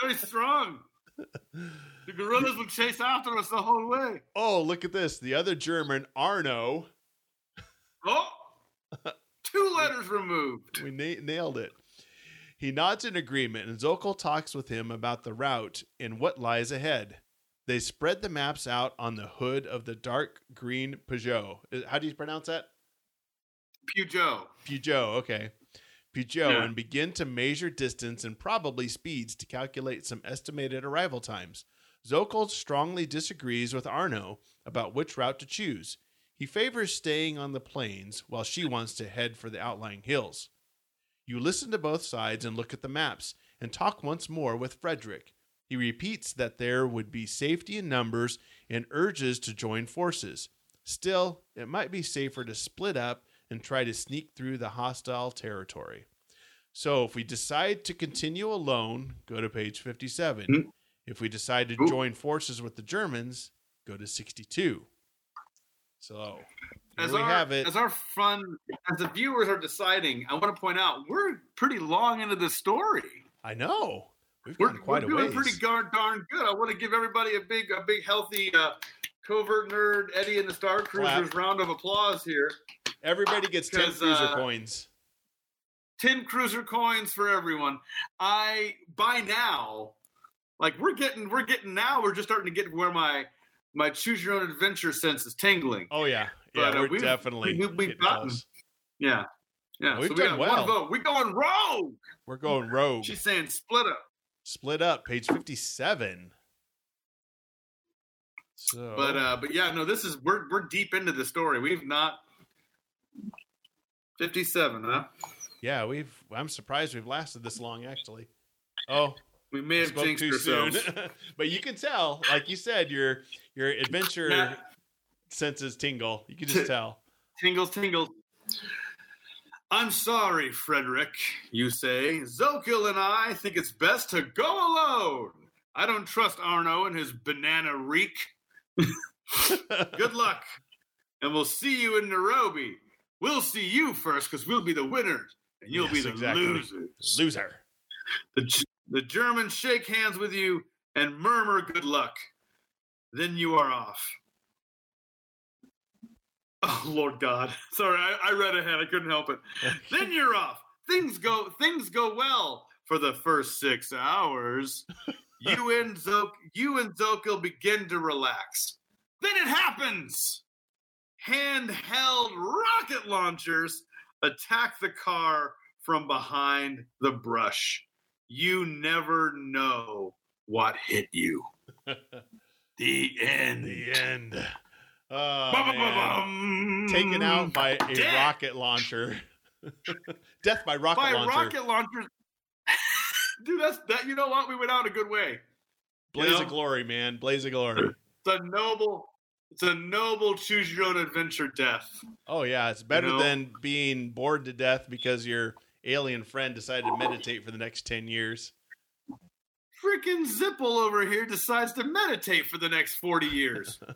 Speaker 3: very strong. The gorillas will chase after us the whole way.
Speaker 2: Oh, look at this. The other German, Arno.
Speaker 3: Oh, two letters removed.
Speaker 2: We na- nailed it. He nods in agreement, and Zokol talks with him about the route and what lies ahead. They spread the maps out on the hood of the dark green Peugeot. How do you pronounce that?
Speaker 3: Peugeot.
Speaker 2: Peugeot, okay. Peugeot,
Speaker 3: Yeah.
Speaker 2: and begin to measure distance and probably speeds to calculate some estimated arrival times. Zokol strongly disagrees with Arno about which route to choose. He favors staying on the plains while she wants to head for the outlying hills. You listen to both sides and look at the maps and talk once more with Frederick. He repeats that there would be safety in numbers and urges to join forces. Still, it might be safer to split up and try to sneak through the hostile territory. So, if we decide to continue alone, go to page 57.
Speaker 3: Hmm.
Speaker 2: If we decide to join forces with the Germans, go to 62. So,
Speaker 3: As
Speaker 2: we
Speaker 3: our,
Speaker 2: have it.
Speaker 3: as our fun, as the viewers are deciding, I want to point out we're pretty long into the story.
Speaker 2: I know. We've
Speaker 3: We're,
Speaker 2: quite
Speaker 3: we're doing
Speaker 2: ways.
Speaker 3: pretty darn darn good. I want to give everybody a big, a big, healthy uh, covert nerd Eddie and the Star Cruisers
Speaker 2: Clap.
Speaker 3: round of applause here.
Speaker 2: Everybody gets 10
Speaker 3: 'Cause,
Speaker 2: cruiser
Speaker 3: uh,
Speaker 2: coins.
Speaker 3: 10 cruiser coins for everyone. I by now, like we're getting we're getting now, we're just starting to get where my my choose your own adventure sense is tingling.
Speaker 2: Oh, yeah. Yeah,
Speaker 3: but, uh,
Speaker 2: we're
Speaker 3: we've-
Speaker 2: definitely
Speaker 3: we've- we've gotten-
Speaker 2: close.
Speaker 3: Yeah. Yeah.
Speaker 2: We've
Speaker 3: so we
Speaker 2: done well.
Speaker 3: one vote. We're going rogue.
Speaker 2: We're going rogue.
Speaker 3: She's saying split up.
Speaker 2: Split up, page 57. So,
Speaker 3: But uh but yeah, no, this is we're we're deep into the story. We've not 57, huh?
Speaker 2: yeah, we've. I'm surprised we've lasted this long, actually. Oh,
Speaker 3: We may have jinxed
Speaker 2: too
Speaker 3: ourselves.
Speaker 2: soon. but you can tell, like you said, your your adventure senses tingle. You can just tell.
Speaker 3: Tingles, tingles. I'm sorry, Frederick, you say. Zokil and I think it's best to go alone. I don't trust Arno and his banana reek. Good luck. And we'll see you in Nairobi. We'll see you first because we'll be the winners and you'll be the
Speaker 2: exactly.
Speaker 3: losers.
Speaker 2: Loser.
Speaker 3: The, the Germans shake hands with you and murmur good luck. Then you are off. Oh Lord God. Sorry, I, I read ahead. I couldn't help it. then you're off. Things go things go well for the first six hours. You and Zok you and Zokil begin to relax. Then it happens. Handheld rocket launchers attack the car from behind the brush. You never know what hit you. The end.
Speaker 2: the end. Oh. Taken out by a
Speaker 3: Death.
Speaker 2: rocket launcher. Death by rocket
Speaker 3: by
Speaker 2: launcher.
Speaker 3: rocket launchers. Dude, that's that. You know what? We went out a good way.
Speaker 2: Blaze
Speaker 3: you know?
Speaker 2: of glory, man. Blaze of glory.
Speaker 3: It's a noble. It's a noble choose your own adventure death.
Speaker 2: Oh yeah, it's better
Speaker 3: know?
Speaker 2: than being bored to death because your alien friend decided to meditate for the next ten years.
Speaker 3: Freaking Zipple over here decides to meditate for the next forty years.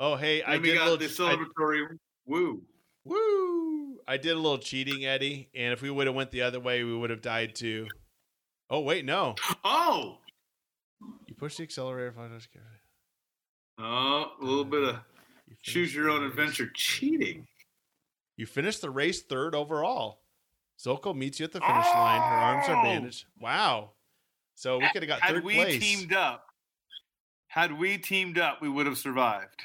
Speaker 2: Oh hey, I did a
Speaker 3: got
Speaker 2: little
Speaker 3: the
Speaker 2: I-
Speaker 3: celebratory woo.
Speaker 2: woo. I did a little cheating, Eddie, and if we would have went the other way, we would have died too. Oh wait, no.
Speaker 3: Oh,
Speaker 2: You push the accelerator. if I just get-
Speaker 3: oh, a little bit of
Speaker 2: you
Speaker 3: choose your own adventure cheating.
Speaker 2: You finished the race third overall. Zoko meets you at the finish line. Her arms are
Speaker 3: Oh!
Speaker 2: bandaged. Wow. So we could have got
Speaker 3: Had
Speaker 2: third
Speaker 3: we
Speaker 2: place.
Speaker 3: teamed up, had we teamed up, we would have survived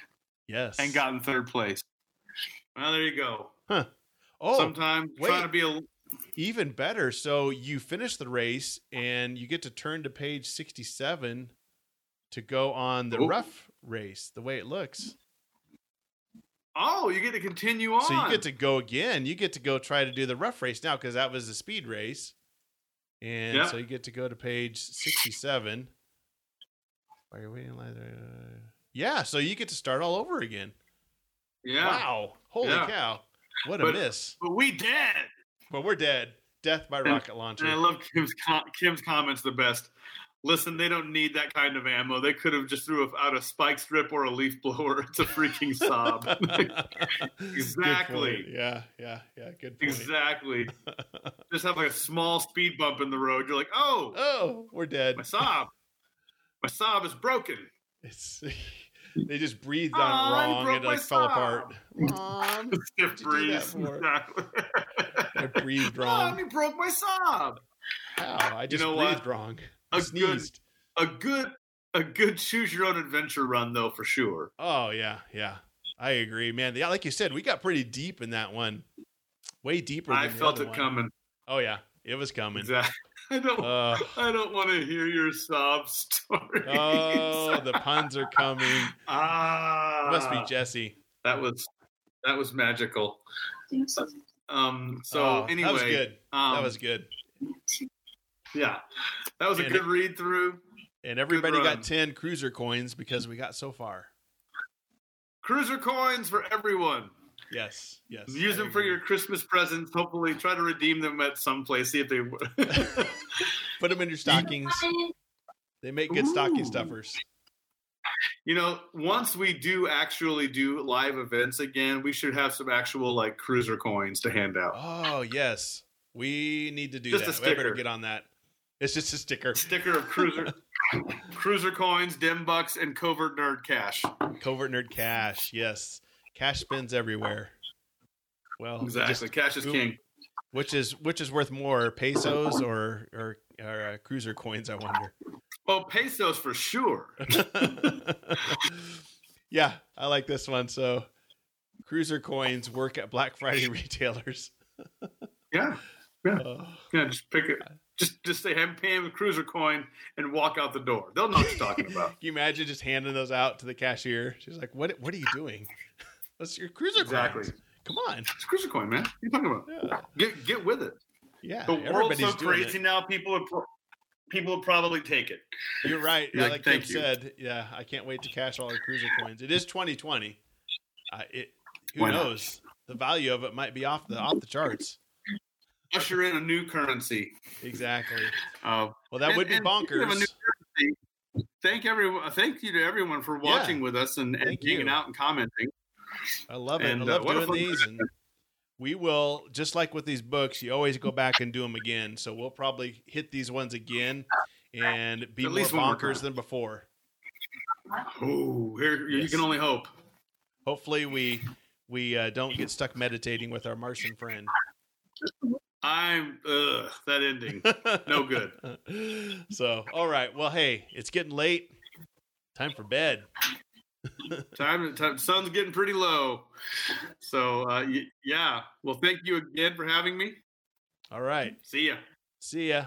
Speaker 2: yes.
Speaker 3: and gotten third place. Well, there you go. Huh.
Speaker 2: Oh,
Speaker 3: Sometimes
Speaker 2: wait.
Speaker 3: trying to be a
Speaker 2: even better. So you finish the race and you get to turn to page 67 to go on the
Speaker 3: Ooh.
Speaker 2: rough race, the way it looks.
Speaker 3: oh, you get to continue on.
Speaker 2: So you get to go again. You get to go try to do the rough race now because that was the speed race. And
Speaker 3: Yep.
Speaker 2: so you get to go to page 67. Are you waiting? Yeah, so you get to start all over again.
Speaker 3: Yeah.
Speaker 2: Wow. Holy
Speaker 3: Yeah.
Speaker 2: cow. What a
Speaker 3: But-
Speaker 2: miss.
Speaker 3: But we dead.
Speaker 2: But we're dead. Death by rocket launcher.
Speaker 3: And I love Kim's com- Kim's comments the best. Listen, they don't need that kind of ammo. They could have just threw out a spike strip or a leaf blower. It's a freaking
Speaker 2: Saab.
Speaker 3: Exactly.
Speaker 2: Yeah, yeah, yeah. Good point.
Speaker 3: exactly. Just have like a small speed bump in the road. You're like, oh,
Speaker 2: Oh, we're dead.
Speaker 3: my Saab. My Saab is broken.
Speaker 2: It's they just breathed
Speaker 3: Aw,
Speaker 2: on
Speaker 3: you
Speaker 2: wrong
Speaker 3: broke
Speaker 2: and
Speaker 3: my
Speaker 2: like fell
Speaker 3: Saab.
Speaker 2: apart. Mom,
Speaker 3: Stiff
Speaker 2: you do that
Speaker 3: breeze.
Speaker 2: for?
Speaker 3: Exactly.
Speaker 2: I breathed
Speaker 3: Mom,
Speaker 2: wrong.
Speaker 3: you broke my Saab.
Speaker 2: How? I just
Speaker 3: know what?
Speaker 2: breathed wrong. I
Speaker 3: A good- A good, a good choose your own adventure run though, for sure.
Speaker 2: Oh yeah, yeah. I agree, man. Yeah, like you said, we got pretty deep in that one. Way deeper. Than
Speaker 3: I
Speaker 2: the
Speaker 3: felt
Speaker 2: other
Speaker 3: it
Speaker 2: one.
Speaker 3: coming.
Speaker 2: Oh yeah, it was coming.
Speaker 3: Exactly. I don't.
Speaker 2: Uh,
Speaker 3: I don't want to hear your sob story.
Speaker 2: oh, the puns are coming.
Speaker 3: ah,
Speaker 2: Must be Jesse.
Speaker 3: that was that was magical. Um. So
Speaker 2: Oh,
Speaker 3: anyway,
Speaker 2: that was good.
Speaker 3: Um,
Speaker 2: that was good.
Speaker 3: Yeah, that was a
Speaker 2: And
Speaker 3: good read through.
Speaker 2: And everybody got ten cruiser coins because we got so far.
Speaker 3: Cruiser coins for everyone.
Speaker 2: Yes, yes.
Speaker 3: Use them for your Christmas presents. Hopefully, try to redeem them at some place. See if they.
Speaker 2: Put them in your stockings. They make good stocking stuffers.
Speaker 3: you know, once we do actually do live events again, we should have some actual like cruiser coins to hand out.
Speaker 2: Oh yes, we need to do
Speaker 3: Just a
Speaker 2: that. We better get on that. It's just a sticker.
Speaker 3: Sticker of cruiser, cruiser coins, dim bucks, and covert nerd cash.
Speaker 2: Covert nerd cash. Yes, cash spins everywhere. Well,
Speaker 3: Exactly,
Speaker 2: just-
Speaker 3: cash is king.
Speaker 2: which is which is worth more, pesos or or, or uh, cruiser coins? I wonder.
Speaker 3: Well, pesos for sure.
Speaker 2: yeah, I like this one. So, cruiser coins work at Black Friday retailers.
Speaker 3: Yeah,
Speaker 2: Oh,
Speaker 3: yeah. Just pick it. Just just say, "I'm paying with cruiser coin," and walk out the door. They'll know what you're talking about.
Speaker 2: Can you imagine just handing those out to the cashier? She's like, "What? What are you doing? What's your cruiser coin?
Speaker 3: Exactly.
Speaker 2: coins? Come on,
Speaker 3: It's cruiser coin, man. What are you talking about?
Speaker 2: yeah,
Speaker 3: Get get with it.
Speaker 2: yeah."
Speaker 3: The world's so crazy
Speaker 2: it.
Speaker 3: now. People would pro- people would probably take it.
Speaker 2: You're right.
Speaker 3: You're
Speaker 2: Yeah,
Speaker 3: like,
Speaker 2: like
Speaker 3: "Thank
Speaker 2: Kim
Speaker 3: you."
Speaker 2: said, yeah, I can't wait to cash all the cruiser coins. It is 2020. Uh, it, who
Speaker 3: Why not?
Speaker 2: knows? The value of it might be off the off the charts.
Speaker 3: Usher in a new currency.
Speaker 2: Exactly.
Speaker 3: Uh,
Speaker 2: Well, that
Speaker 3: And-
Speaker 2: would be
Speaker 3: and of a
Speaker 2: bonkers.
Speaker 3: new currency, thank everyone. Thank you to everyone for watching with us and, and hanging
Speaker 2: you.
Speaker 3: out and commenting.
Speaker 2: I love it.
Speaker 3: and,
Speaker 2: I
Speaker 3: uh,
Speaker 2: love
Speaker 3: a
Speaker 2: doing these, and we will just like with these books. You always go back and do them again. So we'll probably hit these ones again and be
Speaker 3: At
Speaker 2: more bonkers than before.
Speaker 3: Oh, here you can only hope.
Speaker 2: Hopefully, we we uh, don't get stuck meditating with our Martian friend.
Speaker 3: I'm ugh, that ending. No good.
Speaker 2: So, all right. Well, hey, it's getting late. Time for bed.
Speaker 3: time, time sun's getting pretty low. So uh, y- yeah. Well, thank you again for having me.
Speaker 2: All right.
Speaker 3: See ya.
Speaker 2: See ya.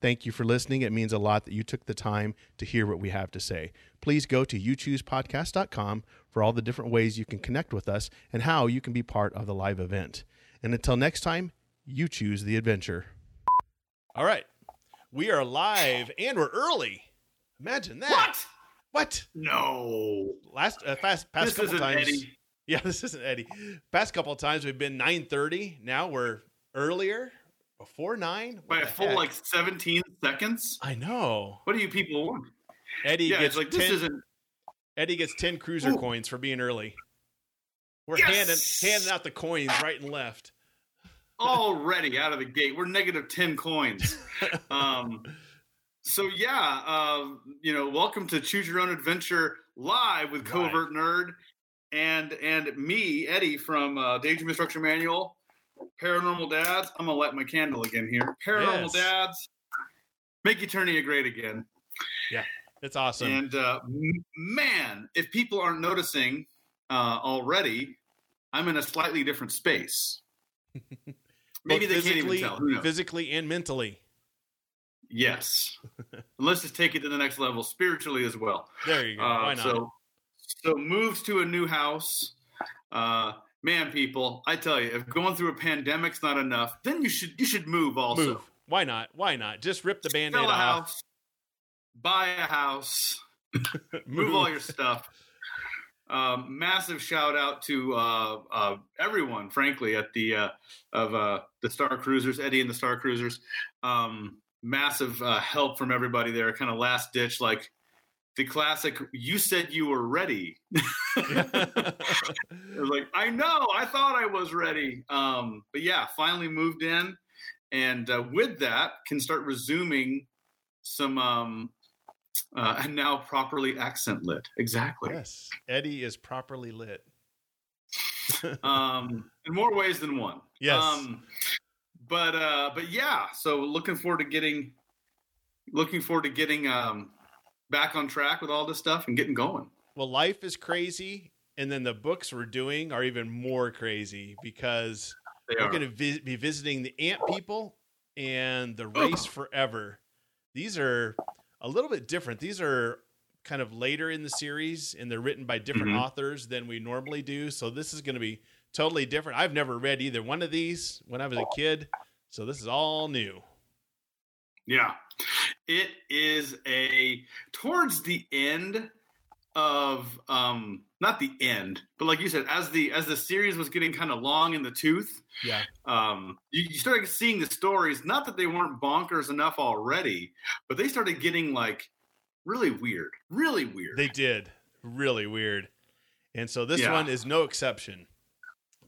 Speaker 2: Thank you for listening. It means a lot that you took the time to hear what we have to say. Please go to youchoosepodcast.com for all the different ways you can connect with us and how you can be part of the live event. And until next time, you choose the adventure. All right. We are live and we're early. Imagine that.
Speaker 3: What?
Speaker 2: What?
Speaker 3: No.
Speaker 2: Last uh, fast past
Speaker 3: this
Speaker 2: couple
Speaker 3: isn't
Speaker 2: times.
Speaker 3: Eddie.
Speaker 2: Yeah, this isn't Eddie. Past couple of times we've been 9:30. Now we're earlier, before 9. What
Speaker 3: By a full
Speaker 2: heck?
Speaker 3: like 17 seconds.
Speaker 2: I know.
Speaker 3: What do you people want?
Speaker 2: Eddie
Speaker 3: yeah,
Speaker 2: gets
Speaker 3: it's like
Speaker 2: 10
Speaker 3: this isn't.
Speaker 2: Eddie gets 10 cruiser
Speaker 3: Ooh.
Speaker 2: coins for being early. We're
Speaker 3: Yes!
Speaker 2: handing handing out the coins right and left.
Speaker 3: already out of the gate. We're negative 10 coins. Um, so, yeah, uh, you know, welcome to Choose Your Own Adventure live with
Speaker 2: Live.
Speaker 3: Covert Nerd and and me, Eddie from uh, Daydream Instruction Manual, Paranormal Dads. I'm going to light my candle again here. Paranormal
Speaker 2: Yes.
Speaker 3: Dads, make Eternia great again.
Speaker 2: Yeah, it's awesome.
Speaker 3: And uh, man, if people aren't noticing uh, already, I'm in a slightly different space. Maybe they can't even tell. Who knows?
Speaker 2: physically and mentally.
Speaker 3: Yes. Let's just take it to the next level spiritually as well.
Speaker 2: There you go.
Speaker 3: Uh,
Speaker 2: Why not?
Speaker 3: So, so moved to a new house. Uh, man, people, I tell you, if going through a pandemic's not enough, then you should you should move also.
Speaker 2: Move Why not? Why not? Just rip the band-aid
Speaker 3: a
Speaker 2: off.
Speaker 3: house, buy a house, move all your stuff. Um, massive shout out to uh, uh, everyone, frankly, at the uh, of uh, the Star Cruisers, Eddie and the Star Cruisers. Um, massive uh, help from everybody there. Kind of last ditch, like the classic. You said you were ready. Like, I know, I thought I was ready. Um, but yeah, finally moved in, and uh, with that, can start resuming some um, uh, and now properly accent lit. Exactly.
Speaker 2: yes, Eddie is properly lit.
Speaker 3: Um, in more ways than one.
Speaker 2: Yes.
Speaker 3: Um, but uh, but yeah, so looking forward to getting looking forward to getting um, back on track with all this stuff and getting going.
Speaker 2: well, life is crazy, and then the books we're doing are even more crazy because
Speaker 3: They
Speaker 2: we're going to vi- be visiting the Ant People and the Race Forever. These are a little bit different. These are kind of later in the series, and they're written by different
Speaker 3: Mhm.
Speaker 2: authors than we normally do. So this is going to be totally different. I've never read either one of these when I was a kid, so this is all new.
Speaker 3: Yeah. It is a towards the end of um not the end, but like you said, as the as the series was getting kind of long in the tooth,
Speaker 2: Yeah,
Speaker 3: um you, you started seeing the stories, not that they weren't bonkers enough already, but they started getting like really weird. Really weird.
Speaker 2: they did really weird, and so this
Speaker 3: Yeah.
Speaker 2: one is no exception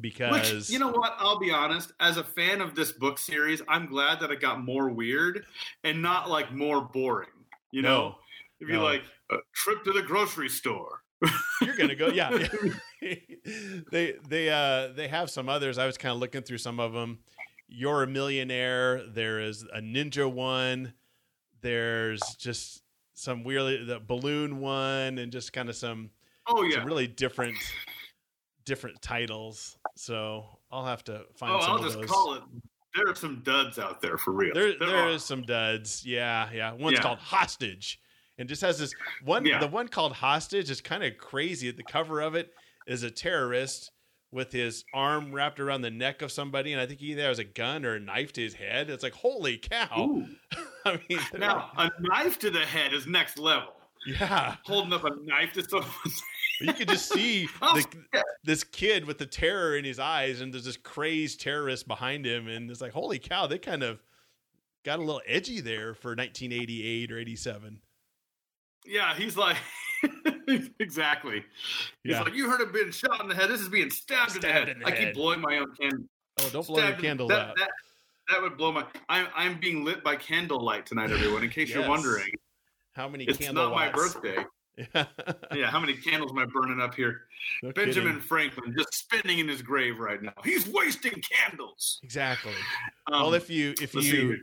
Speaker 2: because
Speaker 3: Which, you know what? I'll be honest. As a fan of this book series, I'm glad that it got more weird and not like more boring. You
Speaker 2: No.
Speaker 3: know, if you
Speaker 2: No.
Speaker 3: like a trip to the grocery store.
Speaker 2: you're gonna go yeah they they uh they have some others i was kind of looking through some of them you're a millionaire there is a ninja one there's just some weirdly the balloon one and just kind of some,
Speaker 3: Oh yeah.
Speaker 2: some really different different titles so i'll have to find
Speaker 3: oh,
Speaker 2: some
Speaker 3: I'll
Speaker 2: of
Speaker 3: just
Speaker 2: those
Speaker 3: call it. There are some duds out there for real.
Speaker 2: there, there
Speaker 3: are.
Speaker 2: is some duds. Yeah, yeah. One's
Speaker 3: Yeah.
Speaker 2: called Hostage, and just has this one.
Speaker 3: Yeah.
Speaker 2: The one called Hostage is kind of crazy. The cover of it is a terrorist with his arm wrapped around the neck of somebody, and I think he either has a gun or a knife to his head. It's like holy cow! I mean,
Speaker 3: Now a knife to the head is next level.
Speaker 2: yeah,
Speaker 3: Holding up a knife to someone.
Speaker 2: you could just see
Speaker 3: Oh,
Speaker 2: the, this kid with the terror in his eyes, and there's this crazed terrorist behind him, and it's like holy cow! They kind of got a little edgy there for 1988 or 87.
Speaker 3: Yeah, he's like. exactly. He's
Speaker 2: Yeah.
Speaker 3: like, you heard him being shot in the head. This is being stabbed, in the head.
Speaker 2: in the
Speaker 3: I
Speaker 2: head.
Speaker 3: keep blowing my own candle.
Speaker 2: Oh, don't blow your
Speaker 3: stabbed in-
Speaker 2: candle
Speaker 3: that,
Speaker 2: out.
Speaker 3: That, that would blow my. I'm I'm being lit by candlelight tonight, everyone. In case
Speaker 2: Yes.
Speaker 3: you're wondering,
Speaker 2: How many
Speaker 3: it's
Speaker 2: candle
Speaker 3: not my birthday.
Speaker 2: Yeah.
Speaker 3: Yeah, how many candles am I burning up here?
Speaker 2: No
Speaker 3: Benjamin
Speaker 2: kidding.
Speaker 3: Franklin just spinning in his grave right now. He's wasting candles.
Speaker 2: Exactly.
Speaker 3: Um,
Speaker 2: well, if you if
Speaker 3: let's see
Speaker 2: you
Speaker 3: here.